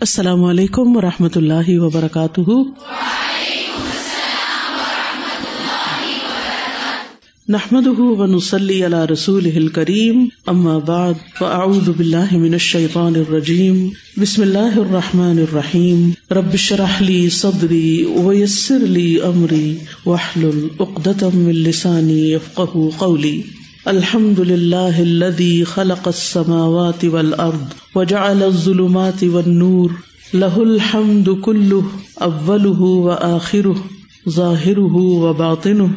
السلام علیکم و رحمۃ اللہ وبرکاتہ۔ نحمد ونسلی علی رسول کریم ام بعد، فاعوذ باللہ من الشیطان الرجیم۔ بسم اللہ الرحمٰن الرحیم۔ ربش رحلی صدری ویسر علی عمری وحل العقدم السانی قولی۔ الحمد للہ الذي خلق السماوات والارض وجعل الظلمات والنور له الحمد كله اوله واخره ظاهره وباطنه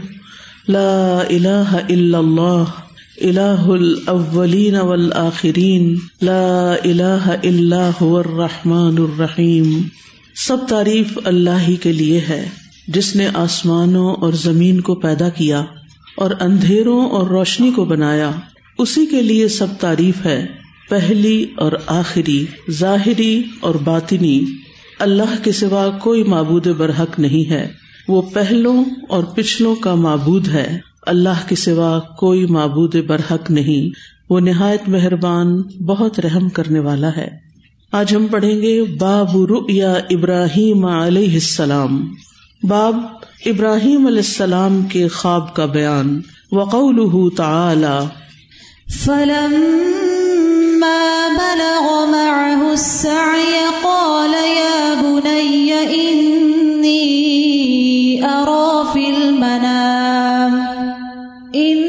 لا اله الا الله اله الاولين والآخرين لا اله الا هو الرحمن الرحیم سب تعریف اللہ ہی کے لیے ہے جس نے آسمانوں اور زمین کو پیدا کیا اور اندھیروں اور روشنی کو بنایا۔ اسی کے لیے سب تعریف ہے، پہلی اور آخری، ظاہری اور باطنی۔ اللہ کے سوا کوئی معبود برحق نہیں ہے۔ وہ پہلوں اور پچھلوں کا معبود ہے۔ اللہ کے سوا کوئی معبود برحق نہیں۔ وہ نہایت مہربان، بہت رحم کرنے والا ہے۔ آج ہم پڑھیں گے باب رؤیا ابراہیم علیہ السلام۔ باب ابراہیم علیہ السلام کے خواب کا بیان وقول تعالی۔ فلم بلغ معه السعي قال يا بني إني أرى في المنام إني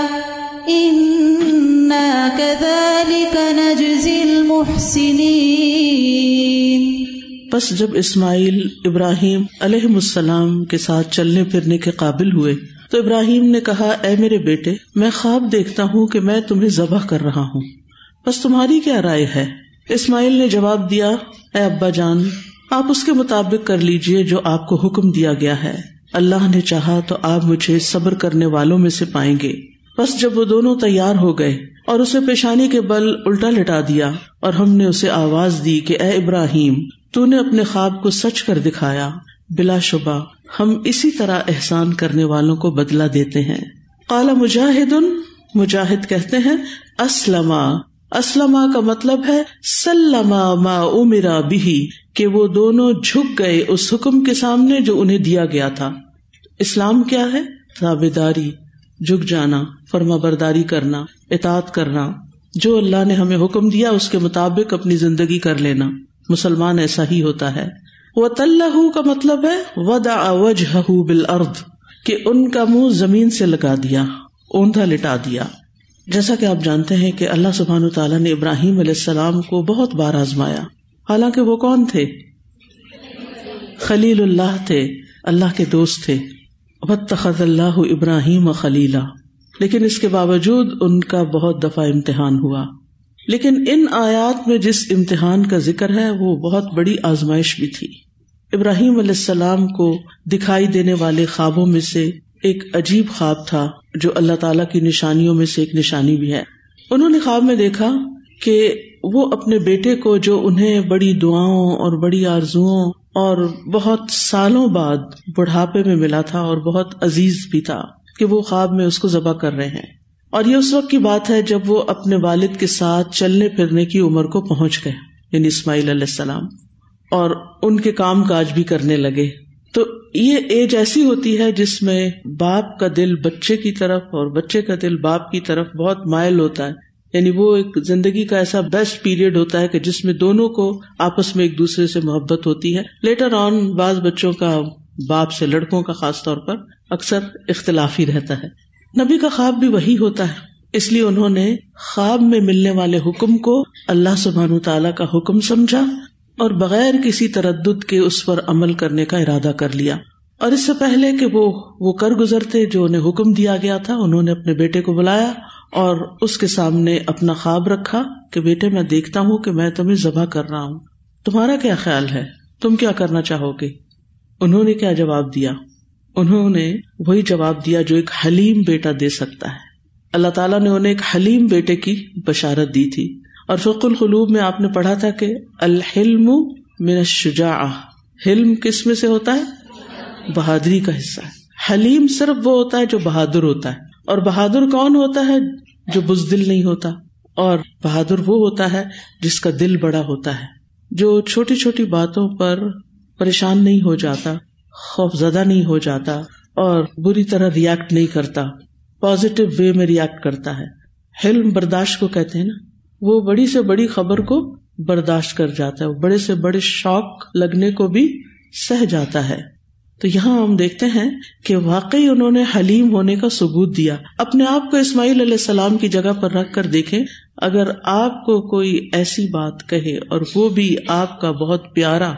بس جب اسماعیل ابراہیم علیہ السلام کے ساتھ چلنے پھرنے کے قابل ہوئے، تو ابراہیم نے کہا، اے میرے بیٹے، میں خواب دیکھتا ہوں کہ میں تمہیں ذبح کر رہا ہوں۔ بس تمہاری کیا رائے ہے؟ اسماعیل نے جواب دیا، اے ابا جان، آپ اس کے مطابق کر لیجیے جو آپ کو حکم دیا گیا ہے۔ اللہ نے چاہا تو آپ مجھے صبر کرنے والوں میں سے پائیں گے۔ بس جب وہ دونوں تیار ہو گئے اور اسے پیشانی کے بل الٹا لٹا دیا اور ہم نے اسے آواز دی کہ، اے ابراہیم تو نے اپنے خواب کو سچ کر دکھایا، بلا شبہ، ہم اسی طرح احسان کرنے والوں کو بدلا دیتے ہیں۔ کالا مجاہد مجاہد کہتے ہیں اسلم اسلم کا مطلب ہے، سلما ما امرا بھی کہ وہ دونوں جھک گئے اس حکم کے سامنے جو انہیں دیا گیا تھا۔ اسلام کیا ہے؟ تابے داری جھک جانا، فرما برداری کرنا اطاط کرنا۔ جو اللہ نے ہمیں حکم دیا، اس کے مطابق اپنی زندگی کر لینا۔ مسلمان ایسا ہی ہوتا ہے۔ وہ طلح کا مطلب ہے ودا وجہ بال ارد کہ ان کا منہ زمین سے لگا دیا، اوندھا لٹا دیا۔ جیسا کہ آپ جانتے ہیں کہ اللہ سبحان تعالیٰ نے ابراہیم علیہ السلام کو بہت بار آزمایا۔ حالانکہ وہ کون تھے؟ خلیل اللہ تھے، اللہ کے دوست تھے۔ تخت اللہ ابراہیم خلیلا لیکن اس کے باوجود ان کا بہت دفعہ امتحان ہوا۔ لیکن ان آیات میں جس امتحان کا ذکر ہے، وہ بہت بڑی آزمائش بھی تھی۔ ابراہیم علیہ السلام کو دکھائی دینے والے خوابوں میں سے ایک عجیب خواب تھا، جو اللہ تعالی کی نشانیوں میں سے ایک نشانی بھی ہے۔ انہوں نے خواب میں دیکھا کہ وہ اپنے بیٹے کو، جو انہیں بڑی دعاؤں اور بڑی آرزو اور بہت سالوں بعد بڑھاپے میں ملا تھا اور بہت عزیز بھی تھا، کہ وہ خواب میں اس کو ذبح کر رہے ہیں۔ اور یہ اس وقت کی بات ہے جب وہ اپنے والد کے ساتھ چلنے پھرنے کی عمر کو پہنچ گئے یعنی اسماعیل علیہ السلام، اور ان کے کام کاج بھی کرنے لگے۔ تو یہ ایج ایسی ہوتی ہے جس میں باپ کا دل بچے کی طرف اور بچے کا دل باپ کی طرف بہت مائل ہوتا ہے۔ یعنی وہ ایک زندگی کا ایسا بیسٹ پیریڈ ہوتا ہے کہ جس میں دونوں کو آپس میں ایک دوسرے سے محبت ہوتی ہے۔ لیٹر آن بعض بچوں کا باپ سے لڑکوں کا خاص طور پر اکثر اختلاف ہی رہتا ہے۔ نبی کا خواب بھی وہی ہوتا ہے۔ اس لیے انہوں نے خواب میں ملنے والے حکم کو اللہ سبحان تعالیٰ کا حکم سمجھا اور بغیر کسی تردد کے اس پر عمل کرنے کا ارادہ کر لیا۔ اور اس سے پہلے کہ وہ وہ کر گزرتے جو انہیں حکم دیا گیا تھا، انہوں نے اپنے بیٹے کو بلایا اور اس کے سامنے اپنا خواب رکھا کہ بیٹے، میں دیکھتا ہوں کہ میں تمہیں ذبح کر رہا ہوں۔ تمہارا کیا خیال ہے؟ تم کیا کرنا چاہو گے؟ انہوں نے کیا جواب دیا؟ انہوں نے وہی جواب دیا جو ایک حلیم بیٹا دے سکتا ہے۔ اللہ تعالیٰ نے انہیں ایک حلیم بیٹے کی بشارت دی تھی۔ اور فق القلوب میں آپ نے پڑھا تھا کہ الحلم من الشجاع حلم کس میں سے ہوتا ہے؟ بہادری کا حصہ ہے۔ حلیم صرف وہ ہوتا ہے جو بہادر ہوتا ہے۔ اور بہادر کون ہوتا ہے؟ جو بزدل نہیں ہوتا۔ اور بہادر وہ ہوتا ہے جس کا دل بڑا ہوتا ہے۔ جو چھوٹی چھوٹی باتوں پر پریشان نہیں ہو جاتا۔ خوف زدہ نہیں ہو جاتا اور بری طرح ریئیکٹ نہیں کرتا۔ پازیٹو وے میں ریئیکٹ کرتا ہے۔ حلم برداشت کو کہتے ہیں نا؟ وہ بڑی سے بڑی خبر کو برداشت کر جاتا ہے۔ بڑے سے بڑے شوق لگنے کو بھی سہ جاتا ہے۔ تو یہاں ہم دیکھتے ہیں کہ واقعی انہوں نے حلیم ہونے کا ثبوت دیا۔ اپنے آپ کو اسماعیل علیہ السلام کی جگہ پر رکھ کر دیکھے اگر آپ کو کوئی ایسی بات کہے اور وہ بھی آپ کا بہت پیارا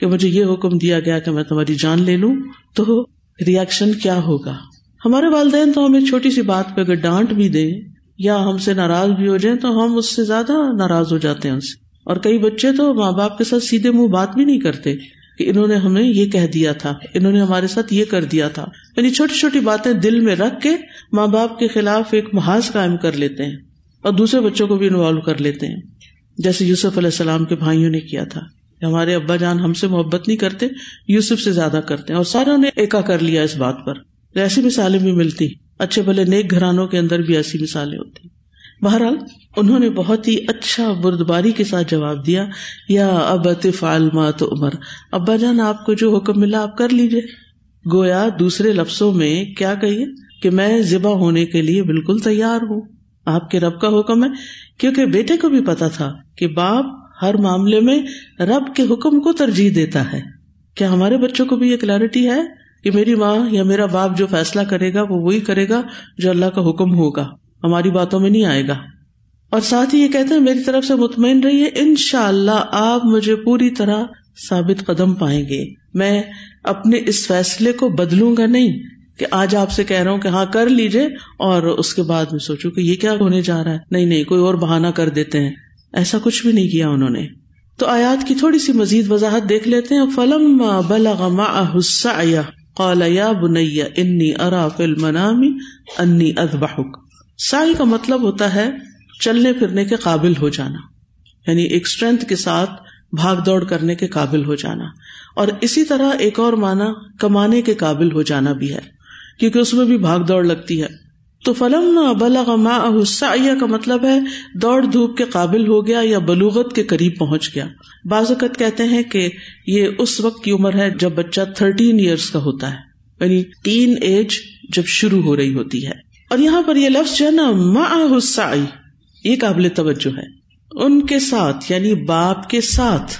کہ مجھے یہ حکم دیا گیا کہ میں تمہاری جان لے لوں، تو ریئیکشن کیا ہوگا؟ ہمارے والدین تو ہمیں چھوٹی سی بات پہ اگر ڈانٹ بھی دیں یا ہم سے ناراض بھی ہو جائیں تو ہم اس سے زیادہ ناراض ہو جاتے ہیں ان سے۔ اور کئی بچے تو ماں باپ کے ساتھ سیدھے منہ بات بھی نہیں کرتے کہ انہوں نے ہمیں یہ کہہ دیا تھا، انہوں نے ہمارے ساتھ یہ کر دیا تھا۔ یعنی چھوٹی چھوٹی باتیں دل میں رکھ کے ماں باپ کے خلاف ایک محاذ قائم کر لیتے ہیں اور دوسرے بچوں کو بھی انوالو کر لیتے ہیں۔ جیسے یوسف علیہ السلام کے بھائیوں نے کیا تھا۔ ہمارے ابا جان ہم سے محبت نہیں کرتے، یوسف سے زیادہ کرتے ہیں، اور ساروں نے ایکا کر لیا اس بات پر۔ ایسی مثالیں بھی ملتی۔ اچھے بھلے نیک گھرانوں کے اندر بھی ایسی مثالیں ہوتی۔ بہرحال، انہوں نے بہت ہی اچھا بردباری کے ساتھ جواب دیا، یا اب عالما تو عمر ابا جان، آپ کو جو حکم ملا آپ کر لیجیے گویا دوسرے لفظوں میں کیا کہیے کہ میں ذبح ہونے کے لیے بالکل تیار ہوں۔ آپ کے رب کا حکم ہے، کیونکہ بیٹے کو بھی پتا تھا کہ باپ ہر معاملے میں رب کے حکم کو ترجیح دیتا ہے۔ کیا ہمارے بچوں کو بھی یہ کلیرٹی ہے کہ میری ماں یا میرا باپ جو فیصلہ کرے گا وہ وہی کرے گا جو اللہ کا حکم ہوگا؟ ہماری باتوں میں نہیں آئے گا۔ اور ساتھ ہی یہ کہتے ہیں، میری طرف سے مطمئن رہیے ان شاء اللہ آپ مجھے پوری طرح ثابت قدم پائیں گے۔ میں اپنے اس فیصلے کو بدلوں گا نہیں کہ آج آپ سے کہہ رہا ہوں کہ ہاں کر لیجیے اور اس کے بعد میں سوچوں کہ یہ کیا ہونے جا رہا ہے۔ نہیں نہیں، کوئی اور بہانا کر دیتے ہیں۔ ایسا کچھ بھی نہیں کیا انہوں نے۔ تو آیات کی تھوڑی سی مزید وضاحت دیکھ لیتے ہیں۔ فلم بلغ معه قال یا بنیا انی ارا فل منامی انی ادبحک سائی کا مطلب ہوتا ہے چلنے پھرنے کے قابل ہو جانا۔ یعنی ایک اسٹرینتھ کے ساتھ بھاگ دوڑ کرنے کے قابل ہو جانا۔ اور اسی طرح ایک اور معنی کمانے کے قابل ہو جانا بھی ہے۔ کیونکہ اس میں بھی بھاگ دوڑ لگتی ہے۔ تو فلم بلغ معه السعی کا مطلب ہے دوڑ دھوپ کے قابل ہو گیا یا بلوغت کے قریب پہنچ گیا۔ بعض اوقات کہتے ہیں کہ یہ اس وقت کی عمر ہے جب بچہ تھرٹین ایئرس کا ہوتا ہے یعنی تین ایج جب شروع ہو رہی ہوتی ہے۔ اور یہاں پر یہ لفظ جو ہے نا معه السعی، یہ قابل توجہ ہے۔ ان کے ساتھ یعنی باپ کے ساتھ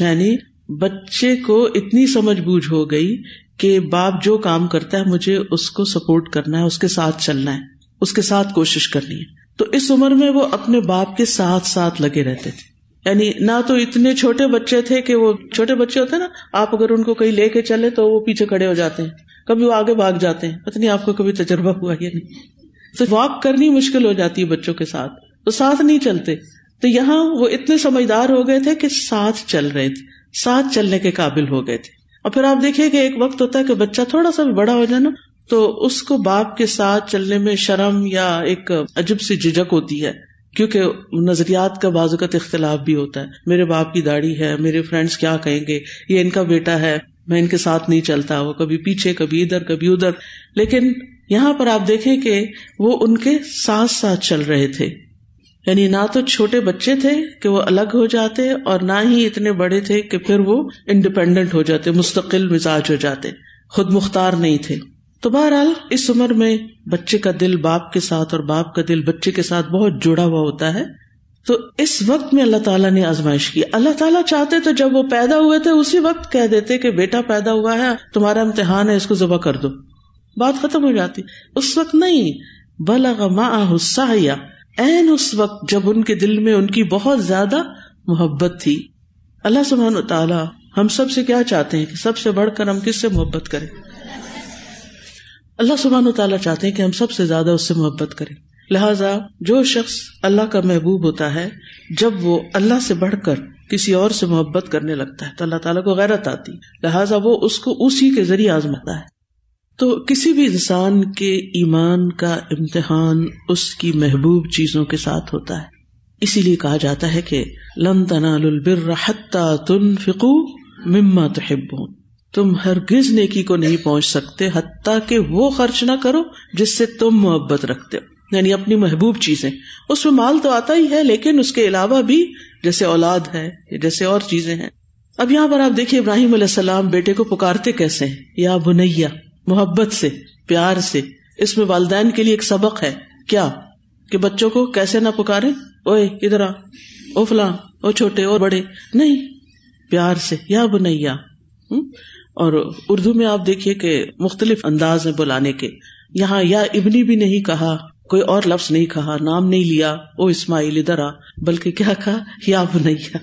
یعنی بچے کو اتنی سمجھ بوجھ ہو گئی کہ باپ جو کام کرتا ہے، مجھے اس کو سپورٹ کرنا ہے، اس کے ساتھ چلنا ہے، اس کے ساتھ کوشش کرنی ہے۔ تو اس عمر میں وہ اپنے باپ کے ساتھ ساتھ لگے رہتے تھے۔ یعنی نہ تو اتنے چھوٹے بچے تھے کہ وہ، چھوٹے بچے ہوتے ہیں نا، آپ اگر ان کو کہیں لے کے چلے تو وہ پیچھے کھڑے ہو جاتے ہیں۔ کبھی وہ آگے بھاگ جاتے ہیں۔ پتہ نہیں آپ کو کبھی تجربہ ہوا یا نہیں۔ تو واک کرنی مشکل ہو جاتی ہے بچوں کے ساتھ۔ تو ساتھ نہیں چلتے۔ تو یہاں وہ اتنے سمجھدار ہو گئے تھے کہ ساتھ چل رہے تھے۔ ساتھ چلنے کے قابل ہو گئے تھے۔ اور پھر آپ دیکھیے کہ ایک وقت ہوتا ہے کہ بچہ تھوڑا سا بھی بڑا ہو جائے نا، تو اس کو باپ کے ساتھ چلنے میں شرم یا ایک عجب سی جھجک ہوتی ہے، کیونکہ نظریات کا بازوقت اختلاف بھی ہوتا ہے۔ میرے باپ کی داڑھی ہے، میرے فرینڈس کیا کہیں گے؟ یہ ان کا بیٹا ہے، میں ان کے ساتھ نہیں چلتا، وہ کبھی پیچھے، کبھی ادھر کبھی ادھر۔ لیکن یہاں پر آپ دیکھیں کہ وہ ان کے ساتھ ساتھ چل رہے تھے۔ یعنی نہ تو چھوٹے بچے تھے کہ وہ الگ ہو جاتے اور نہ ہی اتنے بڑے تھے کہ پھر وہ انڈیپینڈنٹ ہو جاتے، مستقل مزاج ہو جاتے۔ خود مختار نہیں تھے۔ تو بہرحال اس عمر میں بچے کا دل باپ کے ساتھ اور باپ کا دل بچے کے ساتھ بہت جڑا ہوا ہوتا ہے۔ تو اس وقت میں اللہ تعالیٰ نے آزمائش کی۔ اللہ تعالیٰ چاہتے تو جب وہ پیدا ہوئے تھے اسی وقت کہہ دیتے کہ بیٹا پیدا ہوا ہے، تمہارا امتحان ہے، اس کو ذبح کر دو۔ بات ختم ہو جاتی۔ اس وقت نہیں، بلغ معه السعي این اس وقت جب ان کے دل میں ان کی بہت زیادہ محبت تھی۔ اللہ سبحانہ تعالی ہم سب سے کیا چاہتے ہیں کہ سب سے بڑھ کر ہم کس سے محبت کریں؟ اللہ سبحانہ تعالیٰ چاہتے ہیں کہ ہم سب سے زیادہ اس سے محبت کریں۔ لہذا جو شخص اللہ کا محبوب ہوتا ہے، جب وہ اللہ سے بڑھ کر کسی اور سے محبت کرنے لگتا ہے، تو اللہ تعالیٰ کو غیرت آتی۔ لہٰذا وہ اس کو اسی کے ذریعے آزماتا ہے۔ تو کسی بھی انسان کے ایمان کا امتحان اس کی محبوب چیزوں کے ساتھ ہوتا ہے۔ اسی لیے کہا جاتا ہے کہ لن تنال البر حتى تنفقوا مما تحبون۔ تم ہرگز نیکی کو نہیں پہنچ سکتے حتیٰ کہ وہ خرچ نہ کرو جس سے تم محبت رکھتے ہو۔ یعنی اپنی محبوب چیزیں۔ اس میں مال تو آتا ہی ہے لیکن اس کے علاوہ بھی جیسے اولاد ہے جیسے اور چیزیں ہیں۔ اب یہاں پر آپ دیکھیے ابراہیم علیہ السلام بیٹے کو پکارتے کیسے ہیں؟ یا بنیا محبت سے، پیار سے۔ اس میں والدین کے لیے ایک سبق ہے۔ کیا؟ کہ بچوں کو کیسے نہ پکارے؟ اوے ادھر آ۔ او فلاں، او چھوٹے اور بڑے۔ نہیں، پیار سے۔ یا بنیا اور اردو میں آپ دیکھیے کہ مختلف انداز میں بلانے کے۔ یہاں یا ابنی بھی نہیں کہا، کوئی اور لفظ نہیں کہا، نام نہیں لیا، او اسماعیل، ادھر آ۔ بلکہ کیا کہا؟ یا بنیا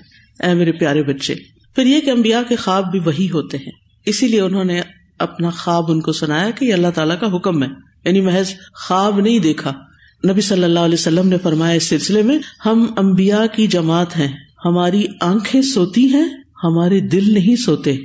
اے میرے پیارے بچے۔ پھر یہ کہ امبیا کے خواب بھی وہی ہوتے ہیں۔ اسی لیے انہوں نے اپنا خواب ان کو سنایا کہ یہ اللہ تعالیٰ کا حکم ہے۔ یعنی محض خواب نہیں دیکھا۔ نبی صلی اللہ علیہ وسلم نے فرمایا، اس سلسلے میں ہم امبیا کی جماعت ہیں۔ ہماری آنکھیں سوتی ہیں، ہمارے دل نہیں سوتے۔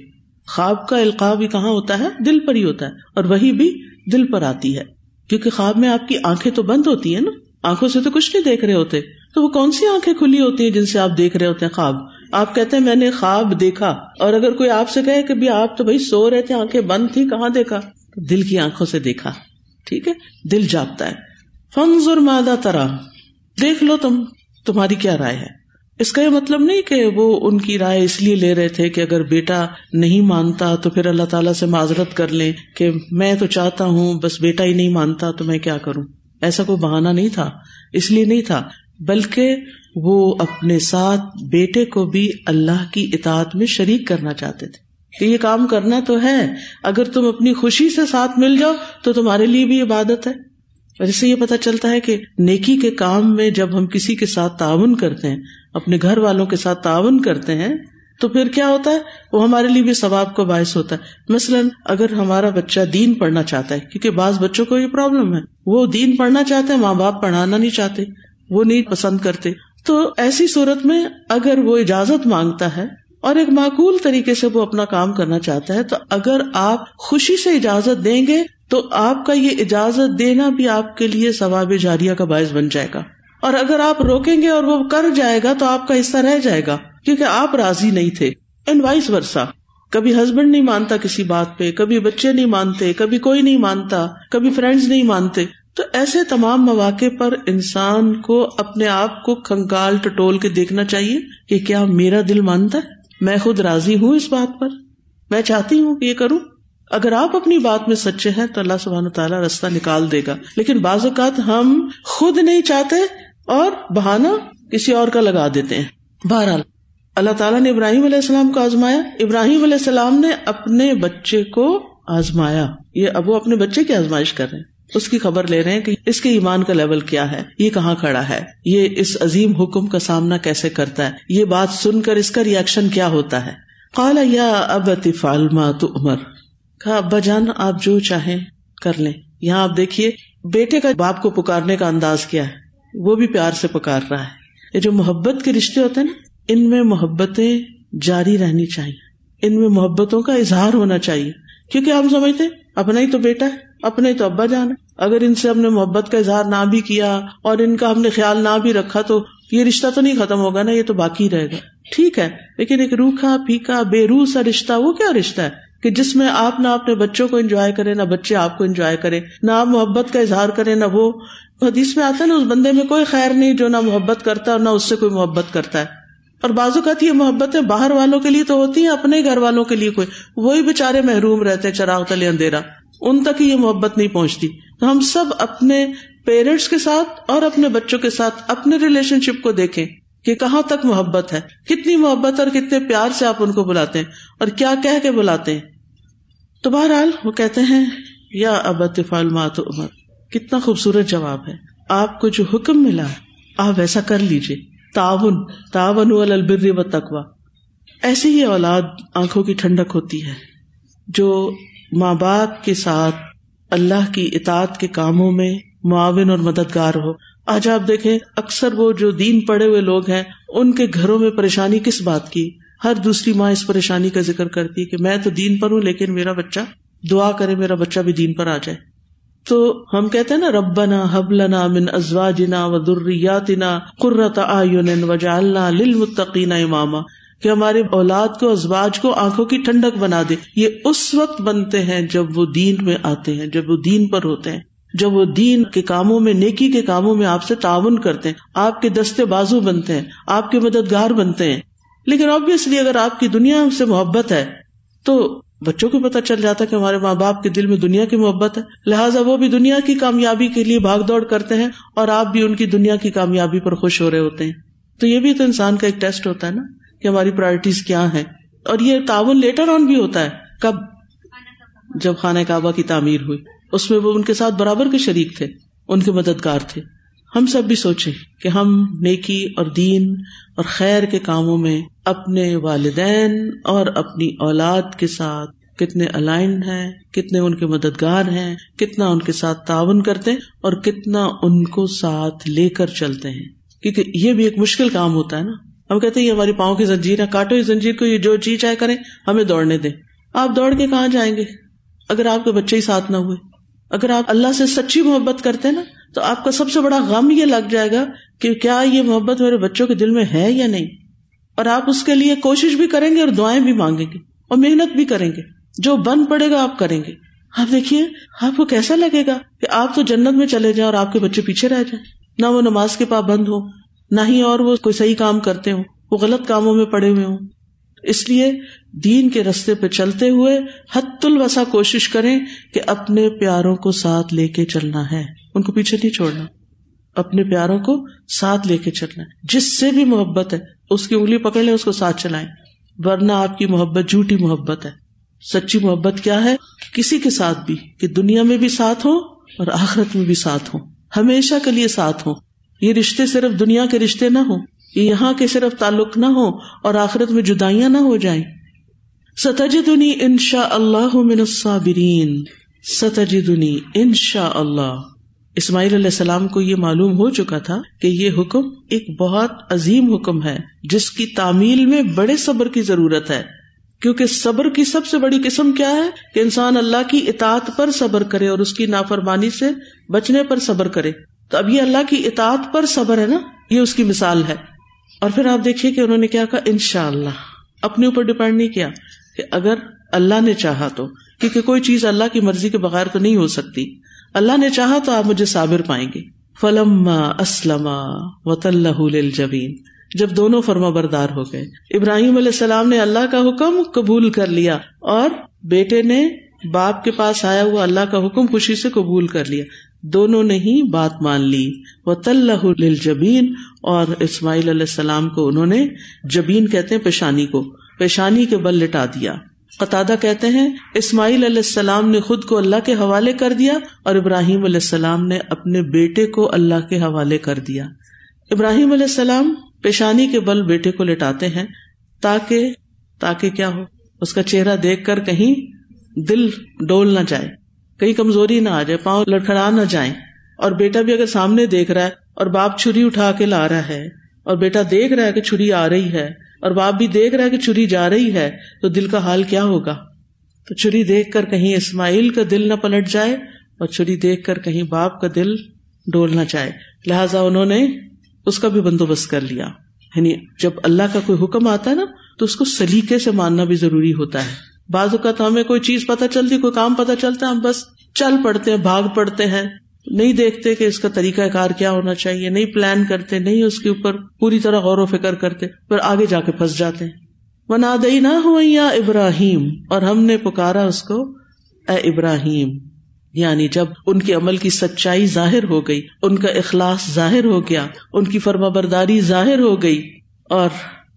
خواب کا القاع بھی کہاں ہوتا ہے؟ دل پر ہی ہوتا ہے۔ اور وہی بھی دل پر آتی ہے۔ کیونکہ خواب میں آپ کی آنکھیں تو بند ہوتی ہیں نا۔ آنکھوں سے تو کچھ نہیں دیکھ رہے ہوتے۔ تو وہ کون سی آنکھیں کھلی ہوتی ہیں جن سے آپ دیکھ رہے ہوتے ہیں خواب؟ آپ کہتے ہیں میں نے خواب دیکھا اور اگر کوئی آپ سے کہے کہ آپ تو بھائی سو رہے تھے، آنکھیں بند تھی کہاں دیکھا؟ تو دل کی آنکھوں سے دیکھا، ٹھیک ہے؟ دل جاگتا ہے۔ فنز اور مادہ طرح دیکھ لو تم، تمہاری کیا رائے ہے؟ اس کا یہ مطلب نہیں کہ وہ ان کی رائے اس لیے لے رہے تھے کہ اگر بیٹا نہیں مانتا تو پھر اللہ تعالیٰ سے معذرت کر لیں کہ میں تو چاہتا ہوں، بس بیٹا ہی نہیں مانتا تو میں کیا کروں؟ ایسا کوئی بہانا نہیں تھا، اس لیے نہیں تھا، بلکہ وہ اپنے ساتھ بیٹے کو بھی اللہ کی اطاعت میں شریک کرنا چاہتے تھے۔ کہ یہ کام کرنا تو ہے، اگر تم اپنی خوشی سے ساتھ مل جاؤ تو تمہارے لیے بھی عبادت ہے۔ اور اس سے یہ پتا چلتا ہے کہ نیکی کے کام میں جب ہم کسی کے ساتھ تعاون کرتے ہیں، اپنے گھر والوں کے ساتھ تعاون کرتے ہیں، تو پھر کیا ہوتا ہے؟ وہ ہمارے لیے بھی ثواب کو باعث ہوتا ہے۔ مثلاً اگر ہمارا بچہ دین پڑھنا چاہتا ہے، کیونکہ بعض بچوں کو یہ پرابلم ہے۔ وہ دین پڑھنا چاہتے ہیں، ماں باپ پڑھانا نہیں چاہتے، وہ نہیں پسند کرتے۔ تو ایسی صورت میں اگر وہ اجازت مانگتا ہے اور ایک معقول طریقے سے وہ اپنا کام کرنا چاہتا ہے، تو اگر آپ خوشی سے اجازت دیں گے، تو آپ کا یہ اجازت دینا بھی آپ کے لیے ثواب جاریہ کا باعث بن جائے گا۔ اور اگر آپ روکیں گے اور وہ کر جائے گا، تو آپ کا حصہ رہ جائے گا، کیونکہ آپ راضی نہیں تھے۔ اینڈ وائس ورسا کبھی ہسبینڈ نہیں مانتا کسی بات پہ، کبھی بچے نہیں مانتے، کبھی کوئی نہیں مانتا، کبھی فرینڈز نہیں مانتے۔ تو ایسے تمام مواقع پر انسان کو اپنے آپ کو کنکال ٹٹول کے دیکھنا چاہیے کہ کیا میرا دل مانتا ہے؟ میں خود راضی ہوں اس بات پر۔ میں چاہتی ہوں کہ یہ کروں۔ اگر آپ اپنی بات میں سچے ہیں تو اللہ سبحانہ تعالیٰ رستہ نکال دے گا۔ لیکن بعض اوقات ہم خود نہیں چاہتے اور بہانا کسی اور کا لگا دیتے ہیں۔ بہرحال، اللہ تعالیٰ نے ابراہیم علیہ السلام کو آزمایا۔ ابراہیم علیہ السلام نے اپنے بچے کو آزمایا۔ یہ اب وہ اپنے بچے کی آزمائش کر رہے ہیں۔ اس کی خبر لے رہے ہیں کہ اس کے ایمان کا لیول کیا ہے؟ یہ کہاں کھڑا ہے؟ یہ اس عظیم حکم کا سامنا کیسے کرتا ہے؟ یہ بات سن کر اس کا ریئیکشن کیا ہوتا ہے؟ کالا یا اب فالما تو عمر کہا، ابا جان، آپ جو چاہیں کر لیں۔ یہاں آپ دیکھیے، بیٹے کا باپ کو پکارنے کا انداز کیا ہے؟ وہ بھی پیار سے پکار رہا ہے۔ یہ جو محبت کے رشتے ہوتے ہیں نا، ان میں محبتیں جاری رہنی چاہیے۔ ان میں محبتوں کا اظہار ہونا چاہیے۔ کیونکہ آپ سمجھتے اپنا ہی تو بیٹا ہے۔ اپنے تو ابا جان، اگر ان سے ہم نے محبت کا اظہار نہ بھی کیا اور ان کا ہم نے خیال نہ بھی رکھا تو یہ رشتہ تو نہیں ختم ہوگا نا، یہ تو باقی رہے گا۔ ٹھیک ہے، لیکن ایک روکھا، پھیکا، بے روح سا رشتہ، وہ کیا رشتہ ہے؟ کہ جس میں آپ نہ اپنے بچوں کو انجوائے کرے، نہ بچے آپ کو انجوائے کرے، نہ آپ محبت کا اظہار کرے، نہ وہ۔ حدیث میں آتا ہے نا، اس بندے میں کوئی خیر نہیں جو نہ محبت کرتا اور نہ اس سے کوئی محبت کرتا ہے۔ اور بازو کا یہ محبتیں باہر والوں کے لیے تو ہوتی ہیں، اپنے گھر والوں کے لیے کوئی۔ وہی بےچارے محروم رہتے ہیں، چراغ تلے اندھیرا۔ ان تک ہی یہ محبت نہیں پہنچتی۔ تو ہم سب اپنے پیرنٹس کے ساتھ اور اپنے بچوں کے ساتھ اپنے ریلیشن شپ کو دیکھیں کہ کہاں تک محبت ہے، کتنی محبت اور کتنے پیار سے آپ ان کو بلاتے ہیں اور کیا کہہ کے بلاتے ہیں۔ تو بہرحال وہ کہتے ہیں، یا ابت فالمات عمر، کتنا خوبصورت جواب ہے۔ آپ کو جو حکم ملا، آپ ویسا کر لیجیے تعاون تعاون البر و تقوا ایسی ہی اولاد آنکھوں کی ٹھنڈک ہوتی ہے، جو ماں باپ کے ساتھ اللہ کی اطاعت کے کاموں میں معاون اور مددگار ہو۔ آج آپ دیکھیں، اکثر وہ جو دین پڑے ہوئے لوگ ہیں، ان کے گھروں میں پریشانی کس بات کی؟ ہر دوسری ماں اس پریشانی کا ذکر کرتی کہ میں تو دین پر ہوں، لیکن میرا بچہ دعا کرے، میرا بچہ بھی دین پر آ جائے۔ تو ہم کہتے ہیں نا، ربنا حبلنا من ازواجنا و ذریاتنا قرۃ اعین وجعلنا للمتقین اماما۔ کہ ہمارے اولاد کو، ازواج کو آنکھوں کی ٹھنڈک بنا دے۔ یہ اس وقت بنتے ہیں جب وہ دین میں آتے ہیں، جب وہ دین پر ہوتے ہیں۔ جب وہ دین کے کاموں میں، نیکی کے کاموں میں آپ سے تعاون کرتے ہیں۔ آپ کے دستے بازو بنتے ہیں، آپ کے مددگار بنتے ہیں۔ لیکن آبیسلی اگر آپ کی دنیا سے محبت ہے، تو بچوں کو پتا چل جاتا ہے کہ ہمارے ماں باپ کے دل میں دنیا کی محبت ہے۔ لہٰذا وہ بھی دنیا کی کامیابی کے لیے بھاگ دوڑ کرتے ہیں اور آپ بھی ان کی دنیا کی کامیابی پر خوش ہو رہے ہوتے ہیں۔ تو یہ بھی تو انسان کا ایک ٹیسٹ ہوتا ہے نا۔ کہ ہماری پرائرٹیز کیا ہیں۔ اور یہ تعاون لیٹر آن بھی ہوتا ہے۔ کب؟ جب خانہ کعبہ کی تعمیر ہوئی۔ اس میں وہ ان کے ساتھ برابر کے شریک تھے۔ ان کے مددگار تھے۔ ہم سب بھی سوچے کہ ہم نیکی اور دین اور خیر کے کاموں میں اپنے والدین اور اپنی اولاد کے ساتھ کتنے الائنڈ ہیں، کتنے ان کے مددگار ہیں، کتنا ان کے ساتھ تعاون کرتے اور کتنا ان کو ساتھ لے کر چلتے ہیں۔ کیونکہ یہ بھی ایک مشکل کام ہوتا ہے نا۔ ہم کہتے ہیں، یہ ہماری پاؤں کی زنجیر ہے، کاٹو اس زنجیر کو، یہ جو چیز چاہے کریں، ہمیں دوڑنے دیں۔ آپ دوڑ کے کہاں جائیں گے؟ اگر آپ کے بچے ہی ساتھ نہ ہوئے۔ اگر آپ اللہ سے سچی محبت کرتے نا، تو آپ کا سب سے بڑا غم یہ لگ جائے گا کہ کیا یہ محبت میرے بچوں کے دل میں ہے یا نہیں۔ اور آپ اس کے لیے کوشش بھی کریں گے اور دعائیں بھی مانگیں گے اور محنت بھی کریں گے۔ جو بن پڑے گا آپ کریں گے۔ آپ دیکھیے، آپ کو کیسا لگے گا کہ آپ تو جنت میں چلے جائیں اور آپ کے بچے پیچھے رہ جائیں۔ نہ وہ نماز کے پابند ہو نہ ہی اور وہ کوئی صحیح کام کرتے ہوں، وہ غلط کاموں میں پڑے ہوئے ہوں۔ اس لیے دین کے رستے پہ چلتے ہوئے حت الوسا کوشش کریں کہ اپنے پیاروں کو ساتھ لے کے چلنا ہے۔ ان کو پیچھے نہیں چھوڑنا۔ اپنے پیاروں کو ساتھ لے کے چلنا ہے۔ جس سے بھی محبت ہے، اس کی انگلی پکڑ لیں، اس کو ساتھ چلائیں۔ ورنہ آپ کی محبت جھوٹی محبت ہے۔ سچی محبت کیا ہے؟ کسی کے ساتھ بھی، کہ دنیا میں بھی ساتھ ہو اور آخرت میں بھی ساتھ ہو ہمیشہ کے لیے ساتھ ہو یہ رشتے صرف دنیا کے رشتے نہ ہو یہ یہاں کے صرف تعلق نہ ہو اور آخرت میں جدائیاں نہ ہو جائیں۔ ستجدنی ان شاء اللہ الصابرین۔ ستجدنی ان شاء اللہ اسماعیل علیہ السلام کو یہ معلوم ہو چکا تھا کہ یہ حکم ایک بہت عظیم حکم ہے، جس کی تعمیل میں بڑے صبر کی ضرورت ہے۔ کیونکہ صبر کی سب سے بڑی قسم کیا ہے؟ کہ انسان اللہ کی اطاعت پر صبر کرے اور اس کی نافرمانی سے بچنے پر صبر کرے۔ تو اب یہ اللہ کی اطاعت پر صبر ہے نا؟ یہ اس کی مثال ہے۔ اور پھر آپ دیکھیے کہ انہوں نے کیا کہا؟ ان شاء اللہ اپنے اوپر ڈپینڈ نہیں کیا کہ اگر اللہ نے چاہا تو، کیونکہ کوئی چیز اللہ کی مرضی کے بغیر تو نہیں ہو سکتی۔ اللہ نے چاہا تو آپ مجھے صابر پائیں گے۔ فلم اسلم و جبین جب دونوں فرما بردار ہو گئے۔ ابراہیم علیہ السلام نے اللہ کا حکم قبول کر لیا اور بیٹے نے باپ کے پاس آیا ہوا اللہ کا حکم خوشی سے قبول کر لیا۔ دونوں نے ہی بات مان لی۔ وہ طلح جبین اور اسماعیل علیہ السلام کو انہوں نے جبین کہتے ہیں پیشانی کو، پیشانی کے بل لٹا دیا۔ قطع کہتے ہیں، اسماعیل علیہ السلام نے خود کو اللہ کے حوالے کر دیا اور ابراہیم علیہ السلام نے اپنے بیٹے کو اللہ کے حوالے کر دیا۔ ابراہیم علیہ السلام پیشانی کے بل بیٹے کو لٹاتے ہیں تاکہ تاکہ کیا ہو؟ اس کا چہرہ دیکھ کر کہیں دل ڈول نہ جائے۔ کہیں کمزوری نہ آ جائے، پاؤں لڑکھڑا نہ جائیں۔ اور بیٹا بھی اگر سامنے دیکھ رہا ہے اور باپ چھری اٹھا کے لا رہا ہے، اور بیٹا دیکھ رہا ہے کہ چھری آ رہی ہے، اور باپ بھی دیکھ رہا ہے کہ چھری جا رہی ہے، تو دل کا حال کیا ہوگا؟ تو چھری دیکھ کر کہیں اسماعیل کا دل نہ پلٹ جائے اور چھری دیکھ کر کہیں باپ کا دل ڈول نہ جائے۔ لہذا انہوں نے اس کا بھی بندوبست کر لیا۔ یعنی جب اللہ کا کوئی حکم آتا ہے نا، تو اس کو سلیقے سے ماننا بھی ضروری ہوتا ہے۔ بعض اوقات ہمیں کوئی چیز پتہ چلتی، کوئی کام پتہ چلتا ہے ہم بس چل پڑتے ہیں، بھاگ پڑتے ہیں۔ نہیں دیکھتے کہ اس کا طریقہ کار کیا ہونا چاہیے، نہیں پلان کرتے، نہیں اس کے اوپر پوری طرح غور و فکر کرتے پھر آگے جا کے پھنس جاتے ہیں۔ بنا دئی نہ ہو یا ابراہیم اور ہم نے پکارا اس کو، اے ابراہیم۔ یعنی جب ان کے عمل کی سچائی ظاہر ہو گئی، ان کا اخلاص ظاہر ہو گیا، ان کی فرما برداری ظاہر ہو گئی، اور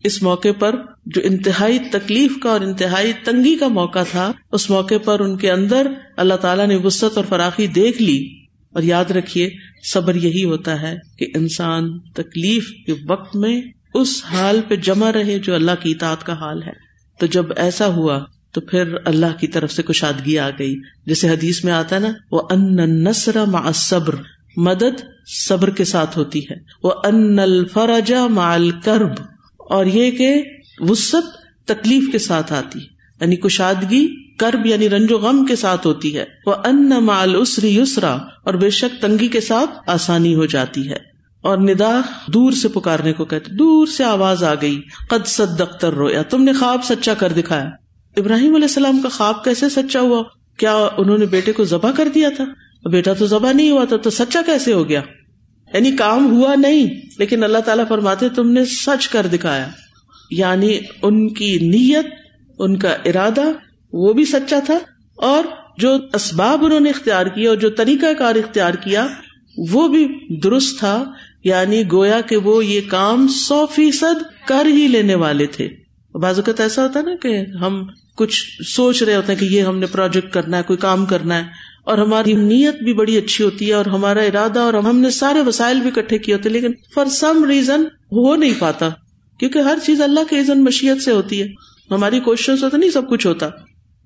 اس موقع پر جو انتہائی تکلیف کا اور انتہائی تنگی کا موقع تھا، اس موقع پر ان کے اندر اللہ تعالیٰ نے وسط اور فراخی دیکھ لی۔ اور یاد رکھیے، صبر یہی ہوتا ہے کہ انسان تکلیف کے وقت میں اس حال پہ جمع رہے جو اللہ کی اطاعت کا حال ہے۔ تو جب ایسا ہوا، تو پھر اللہ کی طرف سے کشادگی آ گئی۔ جیسے حدیث میں آتا ہے نا وہ ان نسر مع صبر مدد صبر کے ساتھ ہوتی ہے۔ وہ ان الفرجا مال کرب اور یہ کہ وسط تکلیف کے ساتھ آتی یعنی کشادگی، کرب یعنی رنج و غم کے ساتھ ہوتی ہے۔ وہ ان مال اسری یسرا اور بے شک تنگی کے ساتھ آسانی ہو جاتی ہے۔ اور ندا دور سے پکارنے کو کہتے دور سے آواز آ گئی۔ قد صد دختر رویا تم نے خواب سچا کر دکھایا۔ ابراہیم علیہ السلام کا خواب کیسے سچا ہوا؟ کیا انہوں نے بیٹے کو ذبح کر دیا تھا؟ بیٹا تو ذبح نہیں ہوا تھا، تو سچا کیسے ہو گیا؟ یعنی کام ہوا نہیں، لیکن اللہ تعالیٰ فرماتے تم نے سچ کر دکھایا۔ یعنی ان کی نیت، ان کا ارادہ، وہ بھی سچا تھا، اور جو اسباب انہوں نے اختیار کیا اور جو طریقہ کار اختیار کیا، وہ بھی درست تھا۔ یعنی گویا کہ وہ یہ کام سو فیصد کر ہی لینے والے تھے۔ بعض اوقات ایسا ہوتا ہے نا کہ ہم کچھ سوچ رہے ہوتے ہیں کہ یہ ہم نے پروجیکٹ کرنا ہے، کوئی کام کرنا ہے۔ اور ہماری نیت بھی بڑی اچھی ہوتی ہے اور ہمارا ارادہ اور ہم نے سارے وسائل بھی اکٹھے کیے ہوتے لیکن فار سم ریزن ہو نہیں پاتا، کیونکہ ہر چیز اللہ کے عزن مشیت سے ہوتی ہے۔ ہماری کوششوں سے تو نہیں سب کچھ ہوتا۔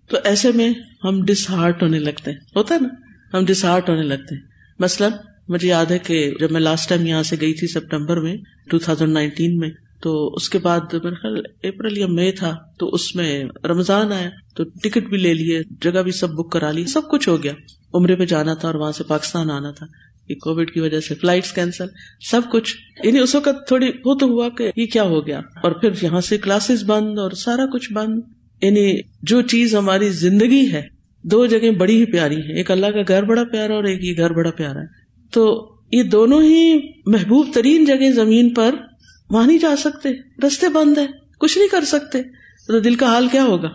تو ایسے میں ہم ڈس ہارٹ ہونے لگتے ہیں۔ ہوتا ہے نا؟ ہم ڈس ہارٹ ہونے لگتے ہیں۔ مثلاً مجھے یاد ہے کہ جب میں لاسٹ ٹائم یہاں سے گئی تھی سپٹمبر میں ٹو تھاؤزینڈ نائنٹین میں تو اس کے بعد میرا خیال اپریل یا مئی تھا، تو اس میں رمضان آیا، تو ٹکٹ بھی لے لیے، جگہ بھی سب بک کرا لی سب کچھ ہو گیا۔ عمرے پہ جانا تھا اور وہاں سے پاکستان آنا تھا۔ کووڈ کی وجہ سے فلائٹ کینسل سب کچھ۔ یعنی اس وقت تھوڑی وہ تو ہوا کہ یہ کیا ہو گیا۔ اور پھر یہاں سے کلاسز بند اور سارا کچھ بند۔ یعنی جو چیز ہماری زندگی ہے، دو جگہ بڑی ہی پیاری ہے ایک اللہ کا گھر بڑا پیارا اور ایک یہ گھر بڑا پیارا۔ ہے تو یہ دونوں ہی محبوب ترین جگہ زمین پر وہاں نہیں جا سکتے، رستے بند ہے کچھ نہیں کر سکتے۔ تو دل کا حال کیا ہوگا؟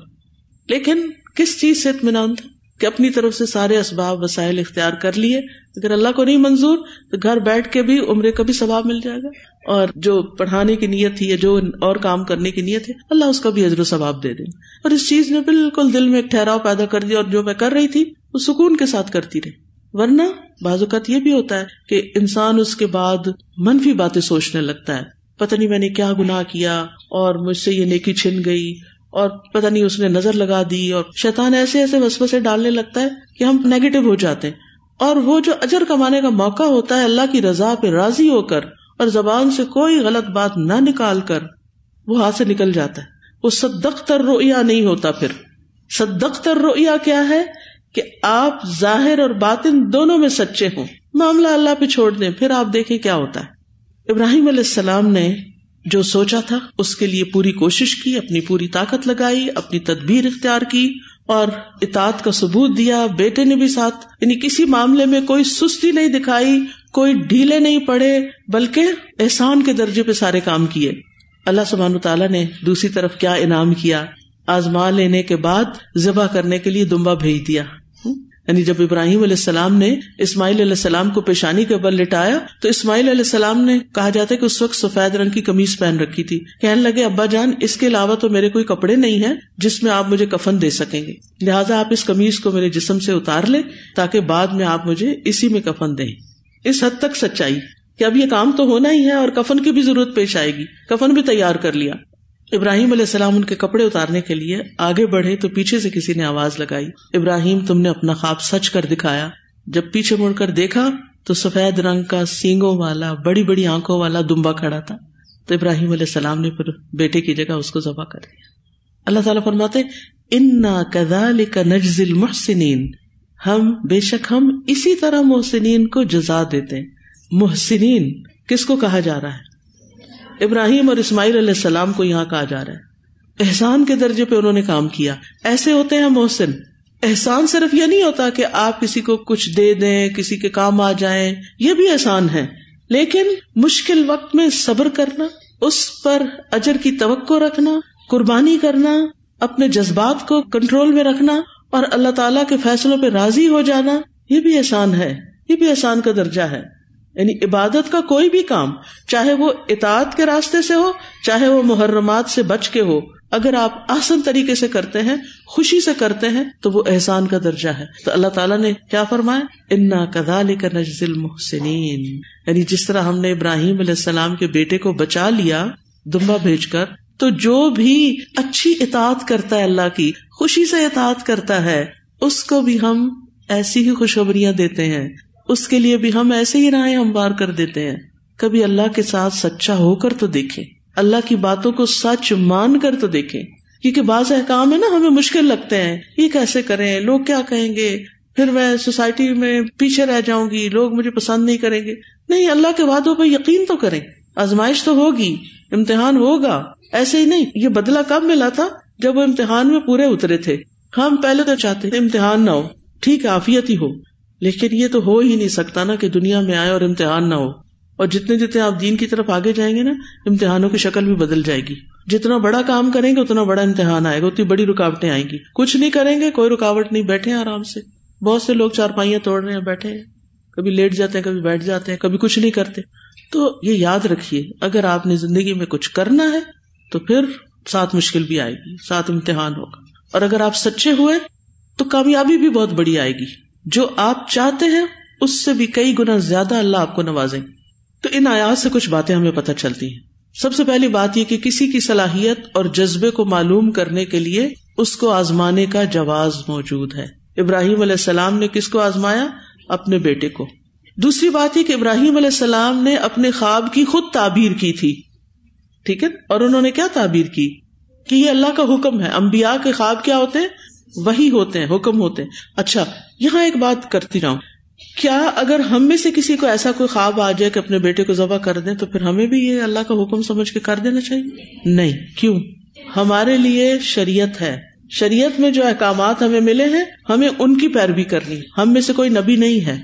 لیکن کس چیز سے اطمینان تھا؟ کہ اپنی طرف سے سارے اسباب، وسائل اختیار کر لیے۔ اگر اللہ کو نہیں منظور، تو گھر بیٹھ کے بھی عمرے کا بھی ثواب مل جائے گا۔ اور جو پڑھانے کی نیت تھی یا جو اور کام کرنے کی نیت ہے اللہ اس کا بھی عزر و ثواب دے دیں اور اس چیز نے بالکل دل میں ایک ٹھہراؤ پیدا کر دیا اور جو میں کر رہی تھی، وہ سکون کے ساتھ کرتی رہی۔ ورنہ بعض اوقات یہ بھی ہوتا ہے کہ انسان اس کے بعد منفی باتیں سوچنے لگتا ہے۔ پتہ نہیں میں نے کیا گناہ کیا اور مجھ سے یہ نیکی چھن گئی اور پتہ نہیں اس نے نظر لگا دی اور شیطان ایسے ایسے وسوسے سے ڈالنے لگتا ہے کہ ہم نیگیٹو ہو جاتے ہیں۔ اور وہ جو اجر کمانے کا موقع ہوتا ہے اللہ کی رضا پہ راضی ہو کر اور زبان سے کوئی غلط بات نہ نکال کر وہ ہاتھ سے نکل جاتا ہے۔ وہ صدق تر رویا نہیں ہوتا پھر۔ صدق تر رویا کیا ہے؟ کہ آپ ظاہر اور باطن دونوں میں سچے ہوں۔ معاملہ اللہ پہ چھوڑ دیں، پھر آپ دیکھیں کیا ہوتا ہے۔ ابراہیم علیہ السلام نے جو سوچا تھا، اس کے لیے پوری کوشش کی، اپنی پوری طاقت لگائی، اپنی تدبیر اختیار کی اور اطاعت کا ثبوت دیا، بیٹے نے بھی ساتھ۔ یعنی کسی معاملے میں کوئی سستی نہیں دکھائی، کوئی ڈھیلے نہیں پڑے، بلکہ احسان کے درجے پہ سارے کام کیے۔ اللہ سبحان تعالیٰ نے دوسری طرف کیا انعام کیا؟ آزما لینے کے بعد ذبح کرنے کے لیے دمبا بھیج دیا۔ یعنی جب ابراہیم علیہ السلام نے اسماعیل علیہ السلام کو پیشانی کے بل لٹایا، تو اسماعیل علیہ السلام نے کہا جاتا ہے کہ اس وقت سفید رنگ کی کمیز پہن رکھی تھی۔ کہنے لگے، ابا جان، اس کے علاوہ تو میرے کوئی کپڑے نہیں ہے جس میں آپ مجھے کفن دے سکیں گے۔ لہٰذا آپ اس کمیز کو میرے جسم سے اتار لیں تاکہ بعد میں آپ مجھے اسی میں کفن دیں۔ اس حد تک سچائی۔ کہ اب یہ کام تو ہونا ہی ہے اور کفن کی بھی ضرورت پیش آئے گی۔ کفن بھی تیار کر لیا۔ ابراہیم علیہ السلام ان کے کپڑے اتارنے کے لیے آگے بڑھے تو پیچھے سے کسی نے آواز لگائی۔ ابراہیم، تم نے اپنا خواب سچ کر دکھایا۔ جب پیچھے مڑ کر دیکھا تو سفید رنگ کا سینگوں والا، بڑی بڑی آنکھوں والا دمبا کھڑا تھا۔ تو ابراہیم علیہ السلام نے پھر بیٹے کی جگہ اس کو ذبح کر دیا۔ اللہ تعالیٰ فرماتے انا کدال کا نجزل محسنین ہم، بے شک ہم اسی طرح محسنین کو جزا دیتے محسنین، کس کو کہا جا رہا ہے؟ ابراہیم اور اسماعیل علیہ السلام کو یہاں کہا جا رہا ہے۔ احسان کے درجے پہ انہوں نے کام کیا۔ ایسے ہوتے ہیں محسن۔ احسان صرف یہ نہیں ہوتا کہ آپ کسی کو کچھ دے دیں، کسی کے کام آ جائیں، یہ بھی احسان ہے۔ لیکن مشکل وقت میں صبر کرنا، اس پر اجر کی توقع رکھنا، قربانی کرنا، اپنے جذبات کو کنٹرول میں رکھنا اور اللہ تعالیٰ کے فیصلوں پہ راضی ہو جانا، یہ بھی احسان ہے۔ یہ بھی احسان کا درجہ ہے۔ یعنی عبادت کا کوئی بھی کام، چاہے وہ اطاعت کے راستے سے ہو، چاہے وہ محرمات سے بچ کے ہو، اگر آپ آسن طریقے سے کرتے ہیں، خوشی سے کرتے ہیں، تو وہ احسان کا درجہ ہے۔ تو اللہ تعالیٰ نے کیا فرمایا؟ انا کدال کا نزل محسنین یعنی جس طرح ہم نے ابراہیم علیہ السلام کے بیٹے کو بچا لیا، دمبا بھیج کر، تو جو بھی اچھی اطاعت کرتا ہے اللہ کی، خوشی سے اطاعت کرتا ہے، اس کو بھی ہم ایسی ہی خوشخبریاں دیتے ہیں۔ اس کے لیے بھی ہم ایسے ہی رائے ہموار کر دیتے ہیں۔ کبھی اللہ کے ساتھ سچا ہو کر تو دیکھیں۔ اللہ کی باتوں کو سچ مان کر تو دیکھیں۔ کیونکہ بعض احکام ہے نا، ہمیں مشکل لگتے ہیں۔ یہ کیسے کریں؟ لوگ کیا کہیں گے؟ پھر میں سوسائٹی میں پیچھے رہ جاؤں گی۔ لوگ مجھے پسند نہیں کریں گے۔ نہیں، اللہ کے وعدوں پہ یقین تو کریں۔ آزمائش تو ہوگی، امتحان ہوگا۔ ایسے ہی نہیں، یہ بدلا کب ملا تھا؟ جب وہ امتحان میں پورے اترے تھے۔ ہم پہلے تو چاہتے امتحان نہ ہو۔ ٹھیک ہے آفیت ہی ہو۔ لیکن یہ تو ہو ہی نہیں سکتا نا کہ دنیا میں آئے اور امتحان نہ ہو۔ اور جتنے جتنے آپ دین کی طرف آگے جائیں گے نا، امتحانوں کی شکل بھی بدل جائے گی۔ جتنا بڑا کام کریں گے، اتنا بڑا امتحان آئے گا، اتنی بڑی رکاوٹیں آئیں گی۔ کچھ نہیں کریں گے، کوئی رکاوٹ نہیں، بیٹھے آرام سے۔ بہت سے لوگ چار پائیاں توڑ رہے ہیں، بیٹھے ہیں۔ کبھی لیٹ جاتے ہیں، کبھی بیٹھ جاتے ہیں، کبھی کچھ نہیں کرتے۔ تو یہ یاد رکھیے، اگر آپ نے زندگی میں کچھ کرنا ہے، تو پھر ساتھ مشکل بھی آئے گی، ساتھ امتحان ہوگا۔ اور اگر آپ سچے ہوئے، تو کامیابی بھی بہت بڑی آئے گی۔ جو آپ چاہتے ہیں، اس سے بھی کئی گنا زیادہ اللہ آپ کو نوازیں تو ان آیات سے کچھ باتیں ہمیں پتہ چلتی ہیں۔ سب سے پہلی بات یہ کہ کسی کی صلاحیت اور جذبے کو معلوم کرنے کے لیے اس کو آزمانے کا جواز موجود ہے۔ ابراہیم علیہ السلام نے کس کو آزمایا؟ اپنے بیٹے کو۔ دوسری بات یہ کہ ابراہیم علیہ السلام نے اپنے خواب کی خود تعبیر کی تھی۔ ٹھیک ہے؟ اور انہوں نے کیا تعبیر کی؟ کہ یہ اللہ کا حکم ہے۔ امبیا کے خواب کیا ہوتے ہیں؟ وہی ہوتے ہیں، حکم ہوتے ہیں۔ اچھا یہاں ایک بات کرتی رہوں کیا اگر ہم میں سے کسی کو ایسا کوئی خواب آ جائے کہ اپنے بیٹے کو ذبح کر دیں تو پھر ہمیں بھی یہ اللہ کا حکم سمجھ کے کر دینا چاہیے؟ نہیں۔ کیوں؟ ہمارے لیے شریعت ہے۔ شریعت میں جو احکامات ہمیں ملے ہیں، ہمیں ان کی پیروی کرنی۔ ہم میں سے کوئی نبی نہیں ہے۔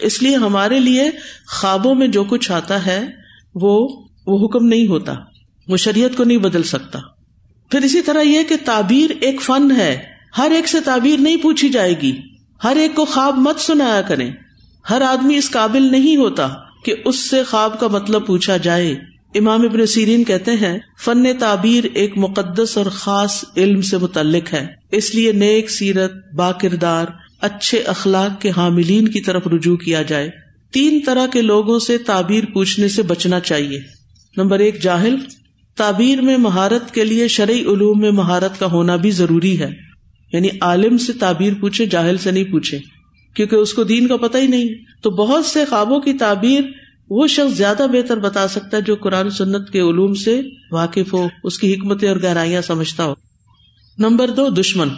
اس لیے ہمارے لیے خوابوں میں جو کچھ آتا ہے، وہ وہ حکم نہیں ہوتا۔ وہ شریعت کو نہیں بدل سکتا۔ پھر اسی طرح یہ کہ تعبیر ایک فن ہے۔ ہر ایک سے تعبیر نہیں پوچھی جائے گی۔ ہر ایک کو خواب مت سنایا کرے ہر آدمی اس قابل نہیں ہوتا کہ اس سے خواب کا مطلب پوچھا جائے۔ امام ابن سیرین کہتے ہیں، فن تعبیر ایک مقدس اور خاص علم سے متعلق ہے۔ اس لیے نیک سیرت، با کردار، اچھے اخلاق کے حاملین کی طرف رجوع کیا جائے۔ تین طرح کے لوگوں سے تعبیر پوچھنے سے بچنا چاہیے۔ نمبر ایک، جاہل۔ تعبیر میں مہارت کے لیے شرعی علوم میں مہارت کا ہونا بھی ضروری ہے۔ یعنی عالم سے تعبیر پوچھے، جاہل سے نہیں پوچھے۔ کیونکہ اس کو دین کا پتہ ہی نہیں۔ تو بہت سے خوابوں کی تعبیر وہ شخص زیادہ بہتر بتا سکتا ہے جو قرآن سنت کے علوم سے واقف ہو، اس کی حکمتیں اور گہرائیاں سمجھتا ہو۔ نمبر دو، دشمن۔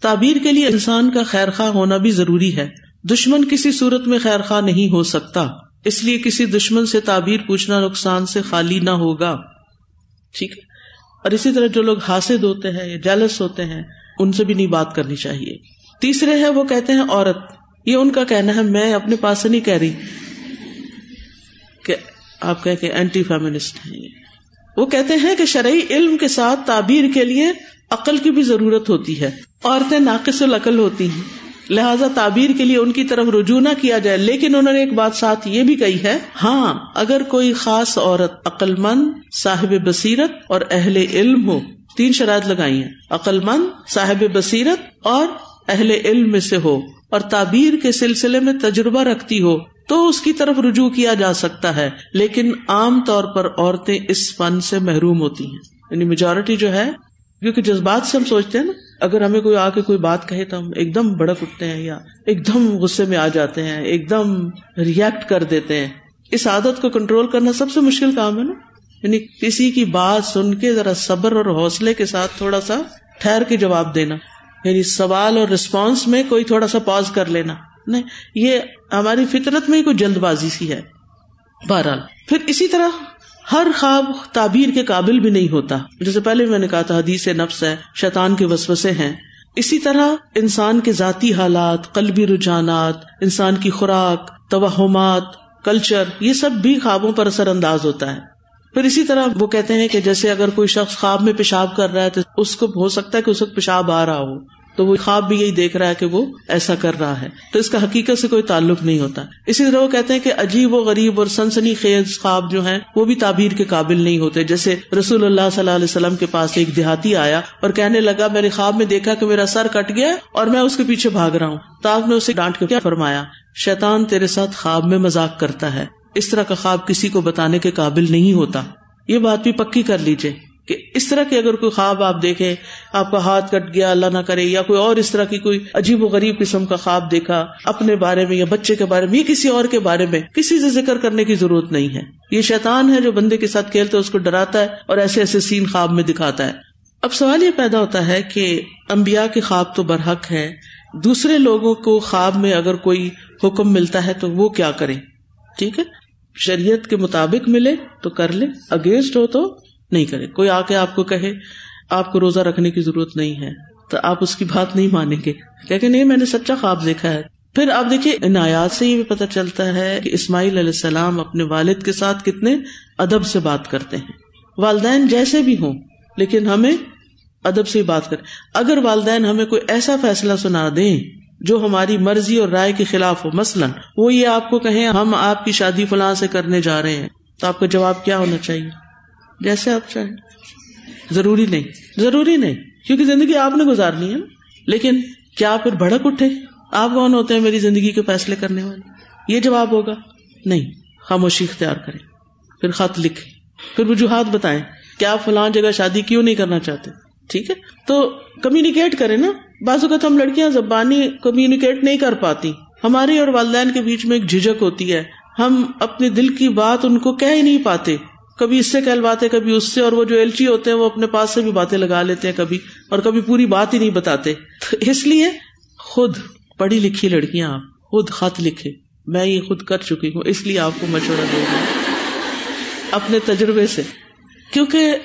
تعبیر کے لیے انسان کا خیر خواہ ہونا بھی ضروری ہے۔ دشمن کسی صورت میں خیر خواہ نہیں ہو سکتا۔ اس لیے کسی دشمن سے تعبیر پوچھنا نقصان سے خالی نہ ہوگا۔ ٹھیک ہے۔ اور اسی طرح جو لوگ حاصل ہوتے ہیں یا جیلس ہوتے ہیں ان سے بھی نہیں بات کرنی چاہیے۔ تیسرے ہے وہ کہتے ہیں عورت۔ یہ ان کا کہنا ہے، میں اپنے پاس سے نہیں کہہ رہی کہ آپ کہ اینٹی فیمنسٹ ہیں۔ وہ کہتے ہیں کہ شرعی علم کے ساتھ تعبیر کے لیے عقل کی بھی ضرورت ہوتی ہے۔ عورتیں ناقص العقل ہوتی ہیں۔ لہٰذا تعبیر کے لیے ان کی طرف رجوع نہ کیا جائے۔ لیکن انہوں نے ایک بات ساتھ یہ بھی کہی ہے ہاں اگر کوئی خاص عورت عقل مند صاحب بصیرت اور اہل علم ہو تین شرائط لگائی ہیں۔ عقل مند صاحب بصیرت اور اہل علم میں سے ہو۔ اور تعبیر کے سلسلے میں تجربہ رکھتی ہو تو اس کی طرف رجوع کیا جا سکتا ہے۔ لیکن عام طور پر عورتیں اس فن سے محروم ہوتی ہیں۔ یعنی میجورٹی جو ہے، کیونکہ جذبات سے ہم سوچتے ہیں نا، اگر ہمیں کوئی آ کے کوئی بات کہے تو ہم ایک دم بڑک اٹھتے ہیں یا ایک دم غصے میں آ جاتے ہیں، ایک دم ریئیکٹ کر دیتے ہیں۔ اس عادت کو کنٹرول کرنا سب سے مشکل کام ہے نا۔ یعنی کسی کی بات سن کے ذرا صبر اور حوصلے کے ساتھ تھوڑا سا ٹھہر کے جواب دینا۔ یعنی سوال اور ریسپانس میں کوئی تھوڑا سا پاز کر لینا۔ نہیں، یہ ہماری فطرت میں ہی کوئی جلد بازی سی ہے۔ بہرحال، پھر اسی طرح ہر خواب تعبیر کے قابل بھی نہیں ہوتا۔ جیسے پہلے میں نے کہا تھا، حدیث نفس ہے، شیطان کے وسوسے ہیں۔ اسی طرح انسان کے ذاتی حالات، قلبی رجحانات، انسان کی خوراک، توہمات کلچر یہ سب بھی خوابوں پر اثر انداز ہوتا ہے۔ پھر اسی طرح وہ کہتے ہیں کہ جیسے اگر کوئی شخص خواب میں پیشاب کر رہا ہے تو اس کو ہو سکتا ہے کہ اس وقت پیشاب آ رہا ہو۔ تو وہ خواب بھی یہی دیکھ رہا ہے کہ وہ ایسا کر رہا ہے۔ تو اس کا حقیقت سے کوئی تعلق نہیں ہوتا۔ اسی طرح وہ کہتے ہیں کہ عجیب و غریب اور سنسنی خیز خواب جو ہیں، وہ بھی تعبیر کے قابل نہیں ہوتے۔ جیسے رسول اللہ صلی اللہ علیہ وسلم کے پاس ایک دیہاتی آیا اور کہنے لگا، میں نے خواب میں دیکھا کہ میرا سر کٹ گیا اور میں اس کے پیچھے بھاگ رہا ہوں۔ تو آپ نے اسے ڈانٹ کے کیا فرمایا، شیطان تیرے ساتھ خواب میں مذاق کرتا ہے۔ اس طرح کا خواب کسی کو بتانے کے قابل نہیں ہوتا۔ یہ بات بھی پکی کر لیجیے کہ اس طرح کی اگر کوئی خواب آپ دیکھے آپ کا ہاتھ کٹ گیا، اللہ نہ کرے، یا کوئی اور اس طرح کی کوئی عجیب و غریب قسم کا خواب دیکھا، اپنے بارے میں یا بچے کے بارے میں، یا کسی اور کے بارے میں، کسی سے ذکر کرنے کی ضرورت نہیں ہے۔ یہ شیطان ہے جو بندے کے ساتھ کھیلتے اس کو ڈراتا ہے اور ایسے ایسے سین خواب میں دکھاتا ہے۔ اب سوال یہ پیدا ہوتا ہے کہ امبیا کے خواب تو برحق ہے دوسرے لوگوں کو خواب میں اگر کوئی حکم ملتا ہے تو وہ کیا کرے ٹھیک ہے؟ شریعت کے مطابق ملے تو کر لے اگینسٹ ہو تو نہیں کرے۔ کوئی آ کے آپ کو کہے، آپ کو روزہ رکھنے کی ضرورت نہیں ہے، تو آپ اس کی بات نہیں مانیں گے۔ کہ نہیں، میں نے سچا خواب دیکھا ہے۔ پھر آپ دیکھیے، ان آیات سے یہ بھی پتا چلتا ہے کہ اسماعیل علیہ السلام اپنے والد کے ساتھ کتنے ادب سے بات کرتے ہیں۔ والدین جیسے بھی ہوں، لیکن ہمیں ادب سے بات کریں۔ اگر والدین ہمیں کوئی ایسا فیصلہ سنا دیں جو ہماری مرضی اور رائے کے خلاف ہو۔ مثلاً، وہ یہ آپ کو کہیں، ہم آپ کی شادی فلاں سے کرنے جا رہے ہیں۔ تو آپ کا جواب کیا ہونا چاہیے؟ جیسے آپ چاہیں۔ ضروری نہیں۔ ضروری نہیں۔ کیونکہ زندگی آپ نے گزارنی ہے نا۔ لیکن کیا پھر بھڑک اٹھے؟ آپ کون ہوتے ہیں میری زندگی کے فیصلے کرنے والے؟ یہ جواب ہوگا، نہیں۔ خاموشی اختیار کریں۔ پھر خط لکھے پھر وجوہات بتائیں۔ کیا آپ فلاں جگہ شادی کیوں نہیں کرنا چاہتے؟ ٹھیک ہے؟ تو کمیونیکیٹ کریں نا۔ بعض اوقات ہم لڑکیاں زبانی کمیونیکیٹ نہیں کر پاتی۔ ہماری اور والدین کے بیچ میں ایک جھجک ہوتی ہے۔ ہم اپنے دل کی بات ان کو کہہ ہی نہیں پاتے۔ کبھی اس سے کہلواتے، کبھی اس سے، اور وہ جو ایلچی ہوتے ہیں، وہ اپنے پاس سے بھی باتیں لگا لیتے ہیں کبھی، اور کبھی پوری بات ہی نہیں بتاتے۔ تو اس لیے خود پڑھی لکھی لڑکیاں آپ، خود خط لکھے۔ میں یہ خود کر چکی ہوں، اس لیے آپ کو مشورہ دوں گا اپنے تجربے سے۔ کیونکہ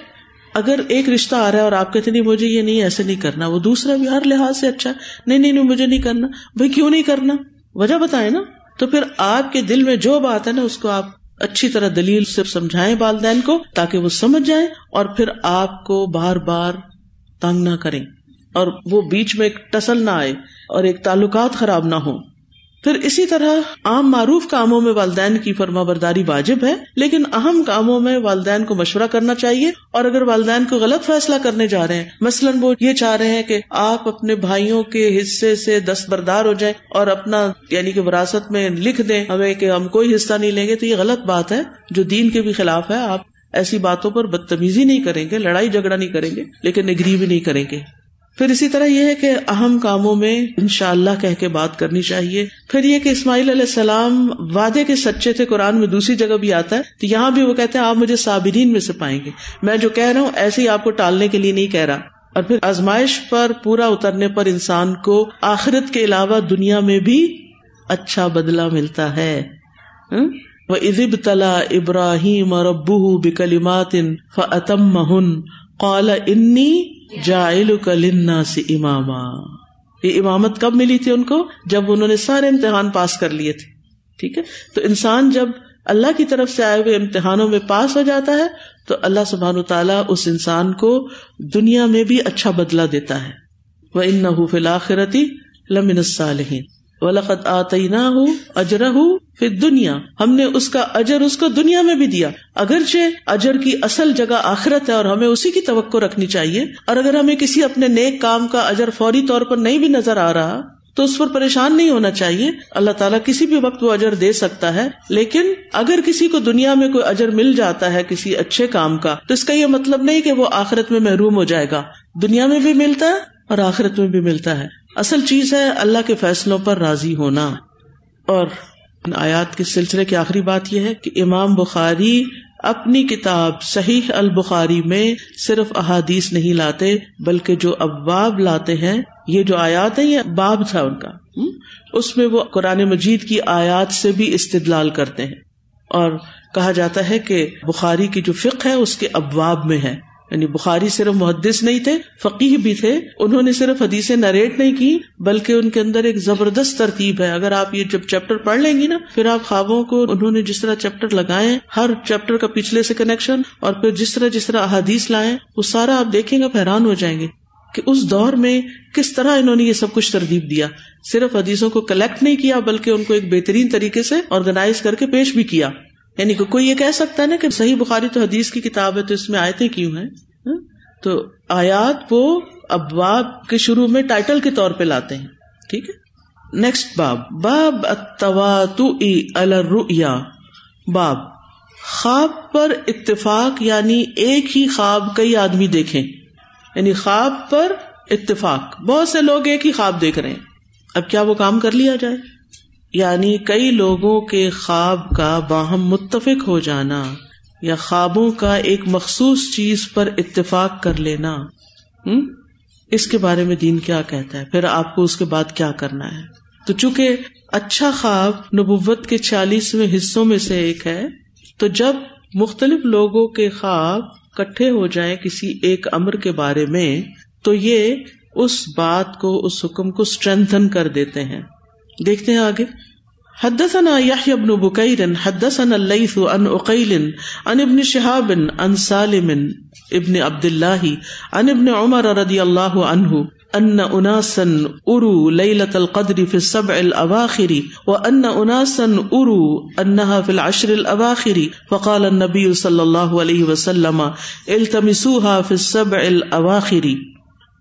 اگر ایک رشتہ آ رہا ہے اور آپ کہتے نہیں مجھے یہ نہیں ایسے نہیں کرنا، وہ دوسرا بھی ہر لحاظ سے اچھا نہیں نہیں مجھے نہیں کرنا۔ بھائی، کیوں نہیں کرنا؟ وجہ بتائے نا۔ تو پھر آپ کے دل میں جو بات ہے نا، اس کو آپ اچھی طرح دلیل سے سمجھائیں والدین کو، تاکہ وہ سمجھ جائیں اور پھر آپ کو بار بار تنگ نہ کریں۔ اور وہ بیچ میں ایک ٹسل نہ آئے اور ایک تعلقات خراب نہ ہو پھر اسی طرح عام معروف کاموں میں والدین کی فرما برداری واجب ہے، لیکن اہم کاموں میں والدین کو مشورہ کرنا چاہیے اور اگر والدین کو غلط فیصلہ کرنے جا رہے ہیں، مثلاً وہ یہ چاہ رہے ہیں کہ آپ اپنے بھائیوں کے حصے سے دستبردار ہو جائیں اور اپنا یعنی کہ وراثت میں لکھ دیں ہمیں کہ ہم کوئی حصہ نہیں لیں گے، تو یہ غلط بات ہے۔ جو دین کے بھی خلاف ہے، آپ ایسی باتوں پر بدتمیزی نہیں کریں گے، لڑائی جھگڑا نہیں کریں گے، لیکن اگری بھی نہیں کریں گے۔ پھر اسی طرح یہ ہے کہ اہم کاموں میں ان شاء اللہ کہہ کے بات کرنی چاہیے۔ پھر یہ کہ اسماعیل علیہ السلام وعدے کے سچے تھے، قرآن میں دوسری جگہ بھی آتا ہے، تو یہاں بھی وہ کہتے ہیں، آپ مجھے صابرین میں سے پائیں گے۔ میں جو کہہ رہا ہوں، ایسے ہی آپ کو ٹالنے کے لیے نہیں کہہ رہا۔ اور پھر آزمائش پر، پورا اترنے پر انسان کو آخرت کے علاوہ دنیا میں بھی اچھا بدلا ملتا ہے۔ وہ ازب تلا ابراہیم اور ابو بکلیمات فتم مہن قال انی جائل کلنا سے اماما۔ یہ امامت کب ملی تھی ان کو؟ جب انہوں نے سارے امتحان پاس کر لیے تھے۔ ٹھیک ہے؟ تو انسان جب اللہ کی طرف سے آئے ہوئے امتحانوں میں پاس ہو جاتا ہے، تو اللہ سبحان تعالیٰ اس انسان کو دنیا میں بھی اچھا بدلا دیتا ہے۔ وہ ان نہ فلاخرتی لمن الصالحین ولقد آتینا ہوں اجرا ہوں پھر دنیا ہم نے اس کا اجر اس کو دنیا میں بھی دیا۔ اگرچہ اجر کی اصل جگہ آخرت ہے اور ہمیں اسی کی توقع رکھنی چاہیے، اور اگر ہمیں کسی اپنے نیک کام کا اجر فوری طور پر نہیں بھی نظر آ رہا، تو اس پر پریشان نہیں ہونا چاہیے۔ اللہ تعالیٰ کسی بھی وقت وہ اجر دے سکتا ہے، لیکن اگر کسی کو دنیا میں کوئی اجر مل جاتا ہے کسی اچھے کام کا، تو اس کا یہ مطلب نہیں کہ وہ آخرت میں محروم ہو جائے گا۔ دنیا میں بھی ملتا ہے اور آخرت میں بھی ملتا ہے۔ اصل چیز ہے اللہ کے فیصلوں پر راضی ہونا۔ اور آیات کے سلسلے کی آخری بات یہ ہے کہ امام بخاری اپنی کتاب صحیح البخاری میں صرف احادیث نہیں لاتے، بلکہ جو ابواب لاتے ہیں، یہ جو آیات ہیں، یہ باب تھا ان کا۔ اس میں وہ قرآن مجید کی آیات سے بھی استدلال کرتے ہیں۔ اور کہا جاتا ہے کہ بخاری کی جو فکر ہے، اس کے ابواب میں ہے۔ یعنی بخاری صرف محدث نہیں تھے فقیر بھی تھے۔ انہوں نے صرف حدیث نریٹ نہیں کی، بلکہ ان کے اندر ایک زبردست ترتیب ہے۔ اگر آپ یہ جب چیپٹر پڑھ لیں گی نا، پھر آپ خوابوں کو انہوں نے جس طرح چیپٹر لگائے، ہر چیپٹر کا پچھلے سے کنیکشن اور پھر جس طرح جس طرح احادیث لائے، وہ سارا آپ دیکھیں گے حیران ہو جائیں گے کہ اس دور میں کس طرح انہوں نے یہ سب کچھ ترتیب دیا۔ صرف حدیثوں کو کلیکٹ نہیں کیا، بلکہ ان کو ایک بہترین طریقے سے آرگنائز کر کے پیش بھی کیا۔ یعنی کہ کوئی یہ کہہ سکتا ہے نا کہ صحیح بخاری تو حدیث کی کتاب ہے تو اس میں آیتیں کیوں ہیں؟ ہاں؟ تو آیات وہ ابواب کے شروع میں ٹائٹل کے طور پہ لاتے ہیں، ٹھیک ہے؟ نیکسٹ باب باب الرؤیا، باب، خواب پر اتفاق یعنی ایک ہی خواب کئی آدمی دیکھیں۔ یعنی خواب پر اتفاق، بہت سے لوگ ایک ہی خواب دیکھ رہے ہیں۔ اب کیا وہ کام کر لیا جائے؟ یعنی کئی لوگوں کے خواب کا باہم متفق ہو جانا یا خوابوں کا ایک مخصوص چیز پر اتفاق کر لینا۔ اس کے بارے میں دین کیا کہتا ہے؟ پھر آپ کو اس کے بعد کیا کرنا ہے؟ تو چونکہ اچھا خواب نبوت کے چالیسویں حصوں میں سے ایک ہے، تو جب مختلف لوگوں کے خواب کٹھے ہو جائیں کسی ایک امر کے بارے میں، تو یہ اس بات کو، اس حکم کو اسٹرینتھن کر دیتے ہیں۔ دیکھتے ہیں آگے۔ حدثنا يحيى بن بكير حدثنا الليث عن عقيل عن ابن شهاب عن سالم، ابن عبد الله عن ابن عمر رضي الله عنه ان اناسا اروا ليله القدر في السبع الاواخر، وان اناسا اروا انها في العشر الاواخر، فقال النبي صلى الله عليه وسلم، التمسوها في السبع الاواخر۔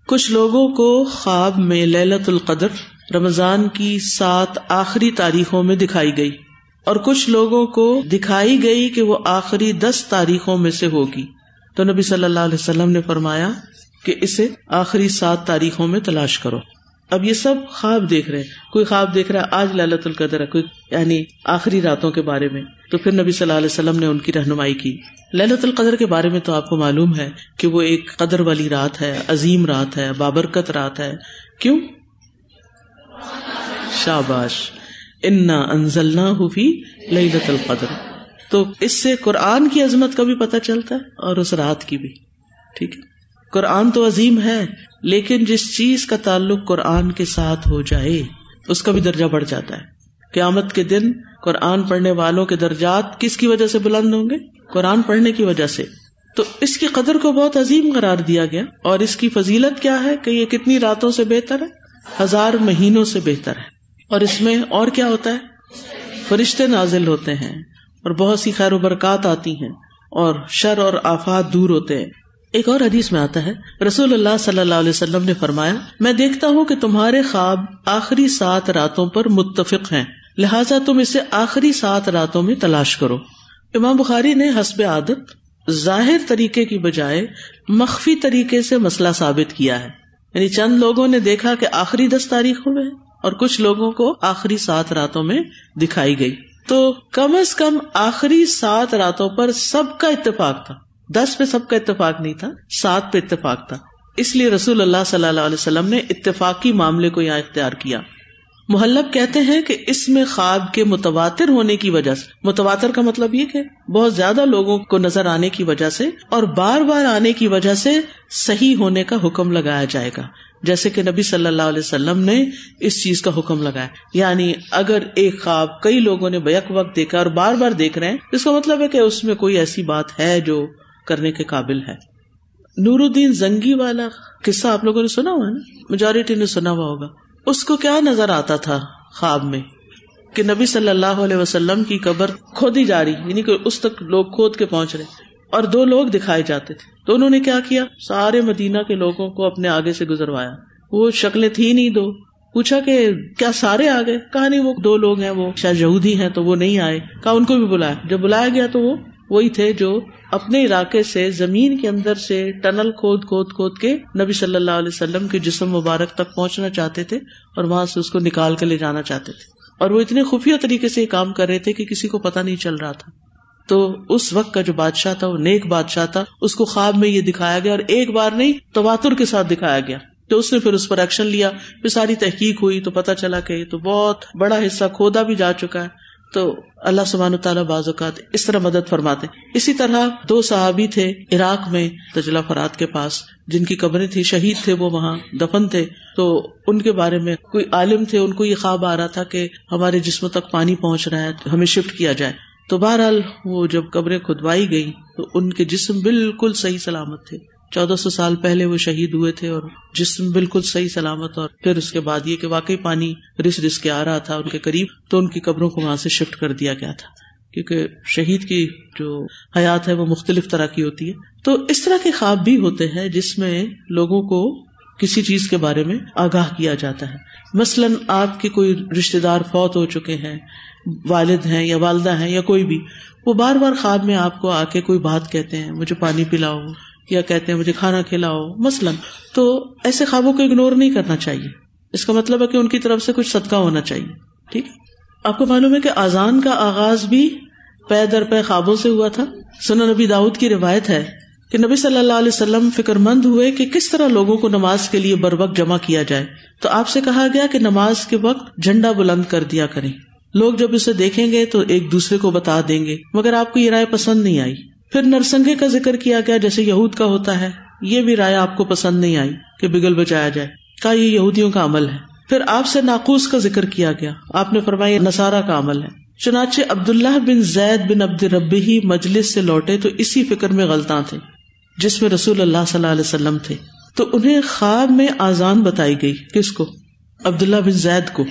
کچھ لوگوں کو خواب میں للت القدر رمضان کی سات آخری تاریخوں میں دکھائی گئی اور کچھ لوگوں کو دکھائی گئی کہ وہ آخری دس تاریخوں میں سے ہوگی۔ تو نبی صلی اللہ علیہ وسلم نے فرمایا کہ اسے آخری سات تاریخوں میں تلاش کرو۔ اب یہ سب خواب دیکھ رہے کوئی خواب دیکھ رہا ہے، آج للت القدر ہے، کوئی یعنی آخری راتوں کے بارے میں۔ تو پھر نبی صلی اللہ علیہ وسلم نے ان کی رہنمائی کی۔ للت القدر کے بارے میں تو آپ کو معلوم ہے کہ وہ ایک قدر والی رات ہے، عظیم رات ہے، بابرکت رات ہے۔ کیوں؟ شاباش، انا انزل ہوفی لت القدر۔ تو اس سے قرآن کی عظمت کا بھی پتہ چلتا ہے اور اس رات کی بھی، ٹھیک ہے؟ قرآن تو عظیم ہے، لیکن جس چیز کا تعلق قرآن کے ساتھ ہو جائے، اس کا بھی درجہ بڑھ جاتا ہے۔ قیامت کے دن قرآن پڑھنے والوں کے درجات کس کی وجہ سے بلند ہوں گے؟ قرآن پڑھنے کی وجہ سے۔ تو اس کی قدر کو بہت عظیم قرار دیا گیا۔ اور اس کی فضیلت کیا ہے کہ یہ کتنی راتوں سے بہتر ہے؟ ہزار مہینوں سے بہتر ہے۔ اور اس میں اور کیا ہوتا ہے؟ فرشتے نازل ہوتے ہیں اور بہت سی خیر و برکات آتی ہیں اور شر اور آفات دور ہوتے ہیں۔ ایک اور حدیث میں آتا ہے، رسول اللہ صلی اللہ علیہ وسلم نے فرمایا، میں دیکھتا ہوں کہ تمہارے خواب آخری سات راتوں پر متفق ہیں، لہٰذا تم اسے آخری سات راتوں میں تلاش کرو۔ امام بخاری نے حسب عادت ظاہر طریقے کی بجائے مخفی طریقے سے مسئلہ ثابت کیا ہے۔ یعنی چند لوگوں نے دیکھا کہ آخری دس تاریخوں میں اور کچھ لوگوں کو آخری سات راتوں میں دکھائی گئی۔ تو کم از کم آخری سات راتوں پر سب کا اتفاق تھا۔ دس پہ سب کا اتفاق نہیں تھا، سات پہ اتفاق تھا۔ اس لیے رسول اللہ صلی اللہ علیہ وسلم نے اتفاقی معاملے کو یہاں اختیار کیا۔ محلب کہتے ہیں کہ اس میں خواب کے متواتر ہونے کی وجہ سے، متواتر کا مطلب یہ کہ بہت زیادہ لوگوں کو نظر آنے کی وجہ سے اور بار بار آنے کی وجہ سے صحیح ہونے کا حکم لگایا جائے گا۔ جیسے کہ نبی صلی اللہ علیہ وسلم نے اس چیز کا حکم لگایا۔ یعنی اگر ایک خواب کئی لوگوں نے بیک وقت دیکھا اور بار بار دیکھ رہے ہیں، اس کا مطلب ہے کہ اس میں کوئی ایسی بات ہے جو کرنے کے قابل ہے۔ نور الدین زنگی والا قصہ آپ لوگوں نے سنا ہوا نا؟ میجورٹی نے سنا ہوا ہوگا۔ اس کو کیا نظر آتا تھا خواب میں؟ کہ نبی صلی اللہ علیہ وسلم کی قبر کھودی جا رہی یعنی کہ اس تک لوگ کھود کے پہنچ رہے۔ اور دو لوگ دکھائے جاتے تھے۔ تو انہوں نے کیا کیا؟ سارے مدینہ کے لوگوں کو اپنے آگے سے گزروایا۔ وہ شکلیں تھی نہیں دو۔ پوچھا کہ کیا سارے آ گئے؟ کہا نہیں، وہ دو لوگ ہیں، وہ شاید یہودی ہیں تو وہ نہیں آئے۔ کہا ان کو بھی بلایا۔ جب بلایا گیا تو وہ وہی تھے جو اپنے علاقے سے زمین کے اندر سے ٹنل کھود کھود کھود کے نبی صلی اللہ علیہ وسلم کے جسم مبارک تک پہنچنا چاہتے تھے اور وہاں سے اس کو نکال کر لے جانا چاہتے تھے۔ اور وہ اتنے خفیہ طریقے سے یہ کام کر رہے تھے کہ کسی کو پتا نہیں چل رہا تھا۔ تو اس وقت کا جو بادشاہ تھا، وہ نیک بادشاہ تھا۔ اس کو خواب میں یہ دکھایا گیا اور ایک بار نہیں، تواتر کے ساتھ دکھایا گیا۔ تو اس نے پھر اس پر ایکشن لیا۔ پھر ساری تحقیق ہوئی تو پتا چلا کہ تو بہت بڑا حصہ کھودا بھی جا چکا ہے۔ تو اللہ سبحان تعالیٰ بعض اوقات اس طرح مدد فرماتے اسی طرح دو صحابی تھے عراق میں تجلا فرات کے پاس، جن کی قبریں تھی شہید تھے وہ وہاں دفن تھے۔ تو ان کے بارے میں کوئی عالم تھے، ان کو یہ خواب آ رہا تھا کہ ہمارے جسم تک پانی پہنچ رہا ہے، ہمیں شفٹ کیا جائے۔ تو بہرحال وہ جب قبریں کھدوائی گئی تو ان کے جسم بالکل صحیح سلامت تھے۔ چودہ سو سال پہلے وہ شہید ہوئے تھے اور جسم بالکل صحیح سلامت اور پھر اس کے بعد یہ کہ واقعی پانی رس رس کے آ رہا تھا ان کے قریب تو ان کی قبروں کو وہاں سے شفٹ کر دیا گیا تھا۔ کیونکہ شہید کی جو حیات ہے وہ مختلف طرح کی ہوتی ہے۔ تو اس طرح کے خواب بھی ہوتے ہیں جس میں لوگوں کو کسی چیز کے بارے میں آگاہ کیا جاتا ہے۔ مثلاً آپ کے کوئی رشتے دار فوت ہو چکے ہیں والد ہیں یا والدہ ہیں یا کوئی بھی، وہ بار بار خواب میں آپ کو آ کے کوئی بات کہتے ہیں، مجھے پانی پلاؤ، یا کہتے ہیں مجھے کھانا کھلاؤ، مثلاً۔ تو ایسے خوابوں کو اگنور نہیں کرنا چاہیے۔ اس کا مطلب ہے کہ ان کی طرف سے کچھ صدقہ ہونا چاہیے، ٹھیک آپ کو معلوم ہے کہ آزان کا آغاز بھی پے در پے خوابوں سے ہوا تھا۔ سنا نبی داؤد کی روایت ہے کہ نبی صلی اللہ علیہ وسلم فکر مند ہوئے کہ کس طرح لوگوں کو نماز کے لیے بر وقت جمع کیا جائے۔ تو آپ سے کہا گیا کہ نماز کے وقت جھنڈا بلند کر دیا کریں۔ لوگ جب اسے دیکھیں گے تو ایک دوسرے کو بتا دیں گے، مگر آپ کو یہ رائے پسند نہیں آئی۔ پھر نرسنگے کا ذکر کیا گیا، جیسے یہود کا ہوتا ہے، یہ بھی رائے آپ کو پسند نہیں آئی کہ بگل بچایا جائے۔ کا یہ یہودیوں کا عمل ہے۔ پھر آپ سے ناقوس کا ذکر کیا گیا۔ آپ نے فرمایا نسارا کا عمل ہے۔ چنانچہ عبداللہ بن زید بن عبد ربی ہی مجلس سے لوٹے تو اسی فکر میں غلطاں تھے، جس میں رسول اللہ صلی اللہ علیہ وسلم تھے۔ تو انہیں خواب میں آزان بتائی گئی، کس کو؟ عبداللہ بن زید کو۔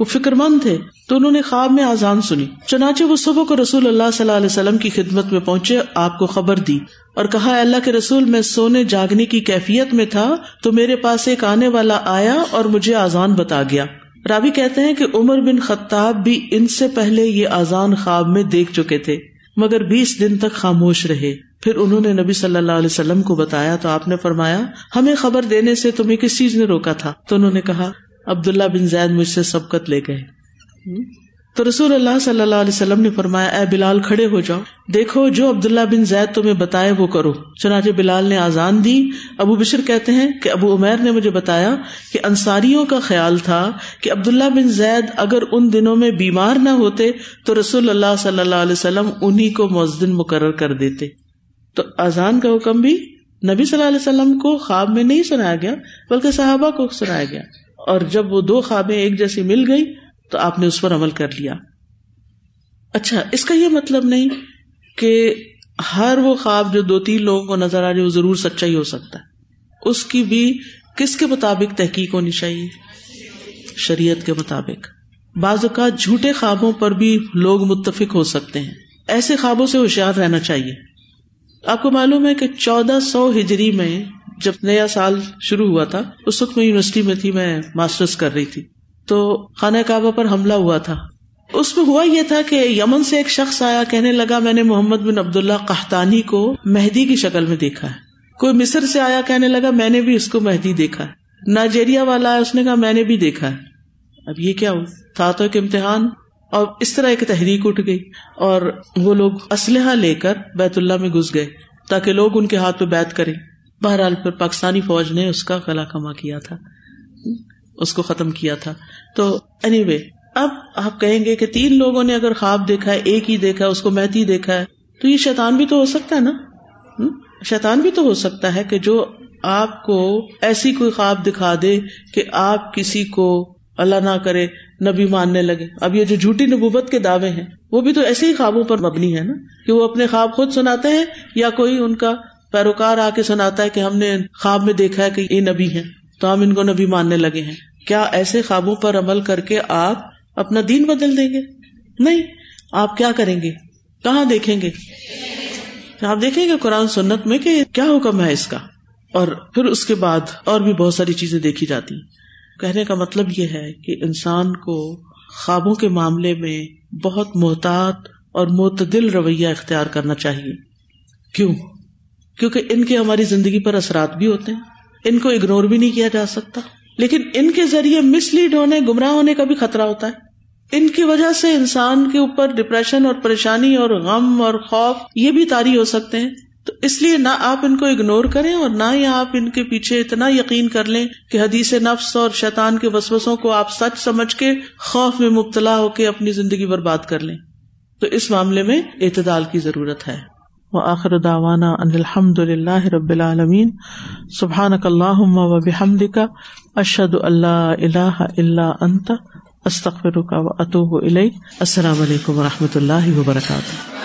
وہ فکر مند تھے تو انہوں نے خواب میں آزان سنی۔ چنانچہ وہ صبح کو رسول اللہ صلی اللہ علیہ وسلم کی خدمت میں پہنچے، آپ کو خبر دی اور کہا اللہ کے رسول، میں سونے جاگنے کی کیفیت میں تھا تو میرے پاس ایک آنے والا آیا اور مجھے آزان بتا گیا۔ رابی کہتے ہیں کہ عمر بن خطاب بھی ان سے پہلے یہ آزان خواب میں دیکھ چکے تھے، مگر بیس دن تک خاموش رہے۔ پھر انہوں نے نبی صلی اللہ علیہ وسلم کو بتایا تو آپ نے فرمایا، ہمیں خبر دینے سے تمہیں کس چیز نے روکا تھا؟ تو انہوں نے کہا عبداللہ بن زید مجھ سے سبقت لے گئے۔ تو رسول اللہ صلی اللہ علیہ وسلم نے فرمایا، اے بلال کھڑے ہو جاؤ۔ دیکھو، جو عبداللہ بن زید تمہیں بتائے وہ کرو۔ چنانچہ بلال نے آزان دی۔ ابو بشر کہتے ہیں کہ ابو عمیر نے مجھے بتایا کہ انصاریوں کا خیال تھا کہ عبداللہ بن زید اگر ان دنوں میں بیمار نہ ہوتے تو رسول اللہ صلی اللہ علیہ وسلم انہیں کو مؤذن مقرر کر دیتے۔ تو اذان کا حکم بھی نبی صلی اللہ علیہ وسلم کو خواب میں نہیں سنایا گیا، بلکہ صحابہ کو سنایا گیا۔ اور جب وہ دو خوابیں ایک جیسی مل گئی تو آپ نے اس پر عمل کر لیا۔ اچھا اس کا یہ مطلب نہیں کہ ہر وہ خواب جو دو تین لوگوں کو نظر آ جائے وہ ضرور سچا ہی ہو سکتا ہے۔ اس کی بھی کس کے مطابق تحقیق ہونی چاہیے؟ شریعت کے مطابق۔ بعض اوقات جھوٹے خوابوں پر بھی لوگ متفق ہو سکتے ہیں۔ ایسے خوابوں سے ہوشیار رہنا چاہیے۔ آپ کو معلوم ہے کہ چودہ سو ہجری میں جب نیا سال شروع ہوا تھا، اس وقت میں یونیورسٹی میں تھی، میں ماسٹرس کر رہی تھی۔ تو خانہ کعبہ پر حملہ ہوا تھا۔ اس میں ہوا یہ تھا کہ یمن سے ایک شخص آیا، کہنے لگا، میں نے محمد بن عبد اللہ قحطانی کو مہدی کی شکل میں دیکھا ہے۔ کوئی مصر سے آیا، کہنے لگا، میں نے بھی اس کو مہدی دیکھا ہے۔ نائجیریا والا ہے اس نے کہا، میں نے بھی دیکھا ہے۔ اب یہ کیا ہو تھا تو ایک امتحان، اور اس طرح ایک تحریک اٹھ گئی، اور وہ لوگ اسلحہ لے کر بیت اللہ میں گھس گئے، تاکہ لوگ ان کے ہاتھ پہ بیت کریں۔ بہرحال پھر پاکستانی فوج نے اس کا گلا کما کیا تھا۔ اس کو ختم کیا تھا۔ تو اینی وے اب آپ کہیں گے کہ تین لوگوں نے اگر خواب دیکھا ہے، ایک ہی دیکھا ہے، اس کو مہتی دیکھا ہے، تو یہ شیطان بھی تو ہو سکتا ہے نا؟ شیطان بھی تو ہو سکتا ہے کہ جو آپ کو ایسی کوئی خواب دکھا دے کہ آپ کسی کو اللہ نہ کرے، نبی ماننے لگے۔ اب یہ جو جھوٹی نبوت کے دعوے ہیں، وہ بھی تو ایسے ہی خوابوں پر مبنی ہے نا؟ کہ وہ اپنے خواب خود سناتے ہیں یا کوئی ان کا پیروکار آ کے سناتا ہے کہ ہم نے خواب میں دیکھا ہے کہ یہ نبی ہے تو ہم ان کو نبی ماننے لگے ہیں۔ کیا ایسے خوابوں پر عمل کر کے آپ اپنا دین بدل دیں گے؟ نہیں۔ آپ کیا کریں گے؟ کہاں دیکھیں گے؟ آپ دیکھیں گے قرآن سنت میں کہ کیا حکم ہے اس کا۔ اور پھر اس کے بعد اور بھی بہت ساری چیزیں دیکھی جاتی۔ کہنے کا مطلب یہ ہے کہ انسان کو خوابوں کے معاملے میں بہت محتاط اور معتدل رویہ اختیار کرنا چاہیے۔ کیوں؟ کیونکہ ان کے ہماری زندگی پر اثرات بھی ہوتے ہیں۔ ان کو اگنور بھی نہیں کیا جا سکتا۔ لیکن ان کے ذریعے مس لیڈ ہونے، گمراہ ہونے کا بھی خطرہ ہوتا ہے۔ ان کی وجہ سے انسان کے اوپر ڈپریشن اور پریشانی اور غم اور خوف، یہ بھی تاری ہو سکتے ہیں۔ تو اس لیے نہ آپ ان کو اگنور کریں اور نہ ہی آپ ان کے پیچھے اتنا یقین کر لیں کہ حدیث نفس اور شیطان کے وسوسوں کو آپ سچ سمجھ کے خوف میں مبتلا ہو کے اپنی زندگی برباد کر لیں۔ تو اس معاملے میں اعتدال کی ضرورت ہے۔ وہ آخر داوانا ان الحمد للہ رب العالمین. سبحان اللہ و بحمد کا اشد اللہ اللہ اللہ انت استخر کا اطوب السلام علیکم و رحمۃ اللہ وبرکاتہ.